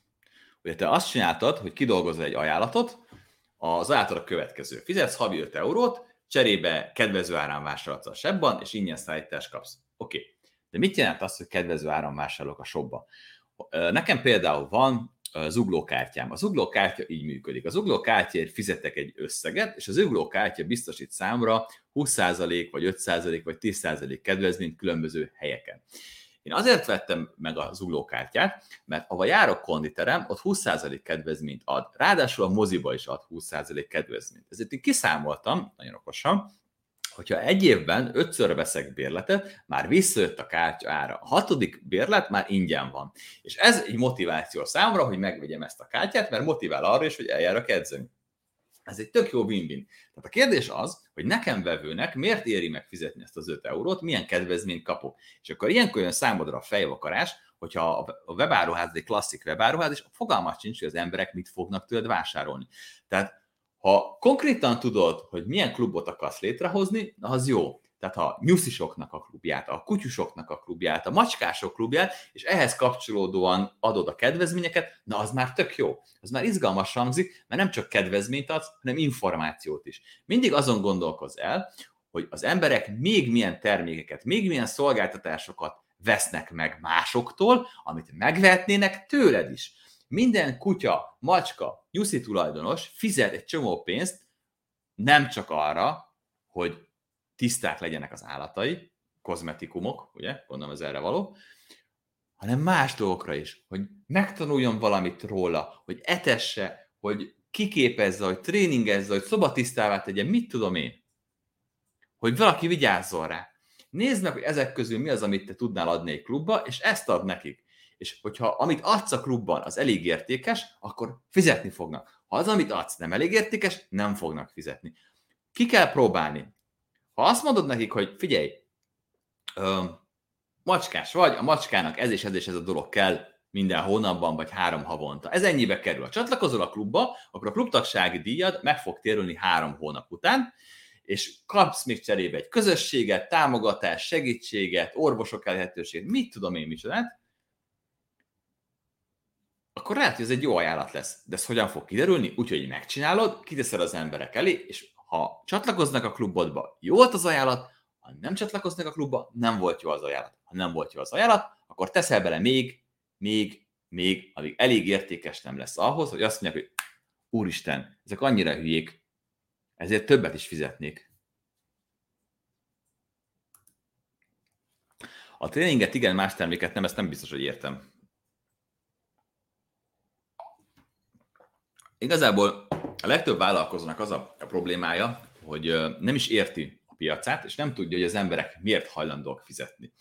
Ugye te azt csináltad, hogy kidolgozol egy ajánlatot, az ajánlat a következő. Fizetsz havi 5 eurót, cserébe kedvező árán vásárolsz a sebban, és ingyen szállítást kapsz. Oké. Okay. De mit jelent az, hogy kedvező áron vásárolok a shopba? Nekem például van zuglókártyám. A zuglókártya így működik. Az zuglókártyáért fizetek egy összeget, és az zuglókártya biztosít számra 20% vagy 5% vagy 10% kedvezményt különböző helyeken. Én azért vettem meg a zuglókártyát, mert ahol járok konditerem, ott 20% kedvezményt ad. Ráadásul a moziba is ad 20% kedvezményt. Ezért én kiszámoltam, nagyon okosan, hogyha egy évben ötször veszek bérletet, már visszajött a kártya ára. A hatodik bérlet már ingyen van. És ez egy motiváció számomra, hogy megvegyem ezt a kártyát, mert motivál arra is, hogy eljárok edzeni. Ez egy tök jó win-win. Tehát a kérdés az, hogy nekem vevőnek miért éri meg fizetni ezt az 5 eurót, milyen kedvezményt kapok. És akkor ilyenkor jön számodra a fejvakarás, hogyha a webáruház egy klasszik webáruház, és fogalmat sincs, hogy az emberek mit fognak tőled vásárolni. Tehát ha konkrétan tudod, hogy milyen klubot akarsz létrehozni, az jó. Tehát a nyuszisoknak a klubját, a kutyusoknak a klubját, a macskások klubját, és ehhez kapcsolódóan adod a kedvezményeket, na az már tök jó. Az már izgalmas hangzik, mert nem csak kedvezményt adsz, hanem információt is. Mindig azon gondolkoz el, hogy az emberek még milyen termékeket, még milyen szolgáltatásokat vesznek meg másoktól, amit megvehetnének tőled is. Minden kutya, macska, nyuszi tulajdonos fizet egy csomó pénzt, nem csak arra, hogy tiszták legyenek az állatai, kozmetikumok, ugye, gondolom ez erre való, hanem más dolgokra is, hogy megtanuljon valamit róla, hogy etesse, hogy kiképezze, hogy tréningezze, hogy szobatisztává tegye, mit tudom én. Hogy valaki vigyázzon rá. Nézd meg, hogy ezek közül mi az, amit te tudnál adni egy klubba, és ezt ad nekik. És hogyha amit adsz a klubban, az elég értékes, akkor fizetni fognak. Ha az, amit adsz, nem elég értékes, nem fognak fizetni. Ki kell próbálni. Ha azt mondod nekik, hogy figyelj, ö, macskás vagy, a macskának ez és ez és ez a dolog kell minden hónapban, vagy három havonta. Ez ennyibe kerül. Ha csatlakozol a klubba, akkor a klubtagsági díjad meg fog térülni három hónap után, és kapsz még cserébe egy közösséget, támogatást, segítséget, orvosok elérhetőséget, mit tudom én micsodát, akkor lehet, hogy ez egy jó ajánlat lesz. De ez hogyan fog kiderülni? Úgyhogy megcsinálod, kiteszed az emberek elé, és ha csatlakoznak a klubodba, jó volt az ajánlat, ha nem csatlakoznak a klubba, nem volt jó az ajánlat. Ha nem volt jó az ajánlat, akkor teszel bele még, még, még, amíg elég értékes nem lesz ahhoz, hogy azt mondják, hogy úristen, ezek annyira hülyék, ezért többet is fizetnék. A tréninget igen, más terméket nem, ezt nem biztos, hogy értem. Igazából a legtöbb vállalkozónak az a, problémája, hogy nem is érti a piacát, és nem tudja, hogy az emberek miért hajlandóak fizetni.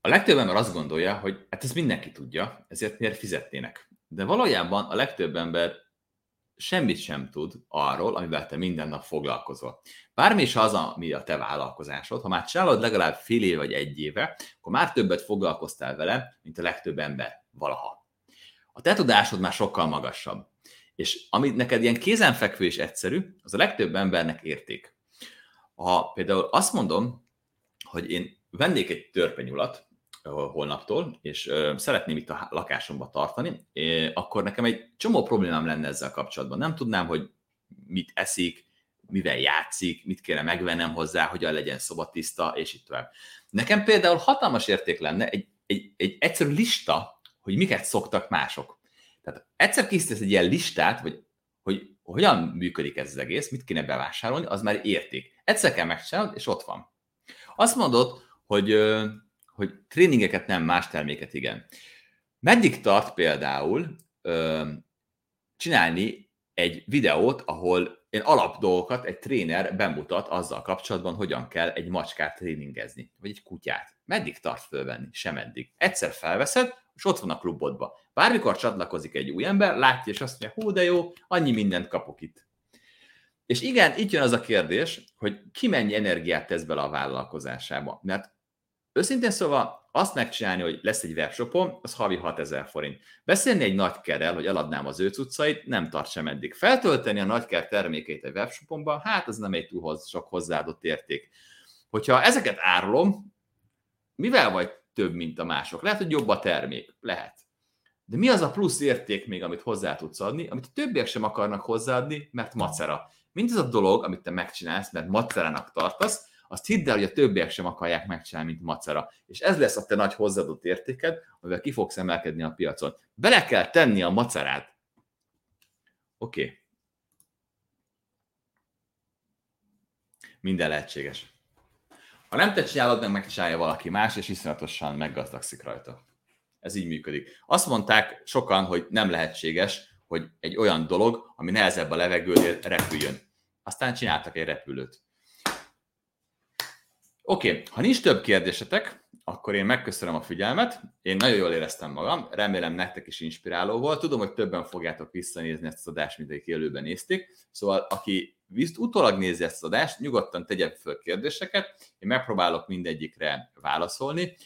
A legtöbb ember azt gondolja, hogy hát ezt mindenki tudja, ezért miért fizetnének. De valójában a legtöbb ember semmit sem tud arról, amivel te minden nap foglalkozol. Bármi is az, ami a te vállalkozásod, ha már csinálod legalább fél év vagy egy éve, akkor már többet foglalkoztál vele, mint a legtöbb ember valaha. A te tudásod már sokkal magasabb. És ami neked ilyen kézenfekvő és egyszerű, az a legtöbb embernek érték. Ha például azt mondom, hogy én vennék egy törpenyulat holnaptól, és szeretném itt a lakásomba tartani, akkor nekem egy csomó problémám lenne ezzel kapcsolatban. Nem tudnám, hogy mit eszik, mivel játszik, mit kéne megvennem hozzá, hogyan legyen szobatiszta, és itt tovább. Nekem például hatalmas érték lenne egy, egy, egy egyszerű lista, hogy miket szoktak mások. Tehát egyszer készítesz egy ilyen listát, hogy, hogy hogyan működik ez az egész, mit kéne bevásárolni, az már érték. Egyszer kell megcsinálnod, és ott van. Azt mondod, hogy, hogy tréningeket nem, más terméket igen. Meddig tart például csinálni egy videót, ahol én alap dolgokat egy tréner bemutat azzal kapcsolatban, hogyan kell egy macskát tréningezni, vagy egy kutyát. Meddig tart fölvenni? Sem eddig. Egyszer felveszed, és ott van a klubodban. Bármikor csatlakozik egy új ember, látja, és azt mondja, hú, de jó, annyi mindent kapok itt. És igen, itt jön az a kérdés, hogy ki mennyi energiát tesz bele a vállalkozásába. Mert őszintén szóval azt megcsinálni, hogy lesz egy webshopom, az havi 6000 forint. Beszélni egy nagy kerrel, hogy eladnám az ő cuccait, nem tart sem eddig. Feltölteni a nagyker termékeit egy webshopomba, hát ez nem egy túl sok hozzáadott érték. Hogyha ezeket árulom, mivel vagy több, mint a mások? Lehet, hogy jobb a termék. Lehet. De mi az a plusz érték még, amit hozzá tudsz adni, amit a többiek sem akarnak hozzáadni, mert macera. Mint az a dolog, amit te megcsinálsz, mert macerának tartasz, azt hidd el, hogy a többiek sem akarják megcsinálni, mint macera. És ez lesz a te nagy hozzáadott értéked, amivel ki fogsz emelkedni a piacon. Bele kell tenni a macerát. Oké. Okay. Minden lehetséges. Ha nem te csinálod, meg megcsinálja valaki más, és iszonyatosan meggazdagszik rajta. Ez így működik. Azt mondták sokan, hogy nem lehetséges, hogy egy olyan dolog, ami nehezebb a levegőnél repüljön. Aztán csináltak egy repülőt. Oké, okay. ha nincs több kérdésetek, akkor én megköszönöm a figyelmet. Én nagyon jól éreztem magam, remélem nektek is inspiráló volt. Tudom, hogy többen fogjátok visszanézni ezt az adást, mint akik élőben nézték. Szóval, aki visz, utólag nézi ezt az adást, nyugodtan tegye föl kérdéseket, én megpróbálok mindegyikre válaszolni,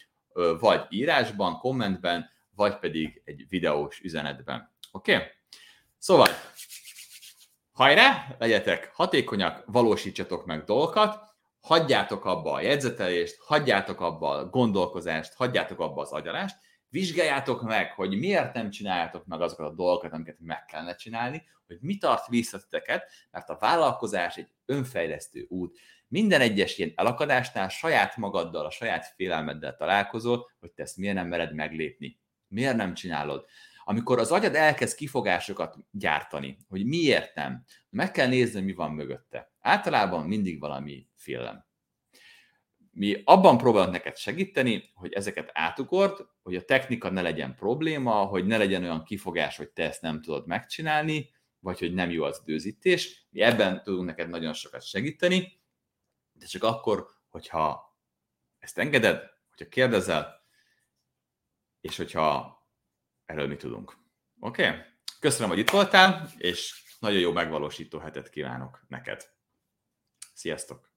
vagy írásban, kommentben, vagy pedig egy videós üzenetben. Oké? Okay? Szóval, hajrá, legyetek hatékonyak, valósítsatok meg dolgokat, hagyjátok abba a jegyzetelést, hagyjátok abba a gondolkozást, hagyjátok abba az agyalást, vizsgáljátok meg, hogy miért nem csináljátok meg azokat a dolgokat, amiket meg kellene csinálni, hogy mi tart vissza titeket, mert a vállalkozás egy önfejlesztő út. Minden egyes ilyen elakadásnál saját magaddal, a saját félelmeddel találkozol, hogy te ezt miért nem mered meglépni. Miért nem csinálod? Amikor az agyad elkezd kifogásokat gyártani, hogy miért nem, meg kell nézni, mi van mögötte. Általában mindig valami félelem. Mi abban próbálunk neked segíteni, hogy ezeket átugord, hogy a technika ne legyen probléma, hogy ne legyen olyan kifogás, hogy te ezt nem tudod megcsinálni, vagy hogy nem jó az időzítés. Mi ebben tudunk neked nagyon sokat segíteni, de csak akkor, hogyha ezt engeded, hogyha kérdezel, és hogyha erről mi tudunk. Oké? Okay? Köszönöm, hogy itt voltál, és nagyon jó megvalósító hetet kívánok neked. Sziasztok!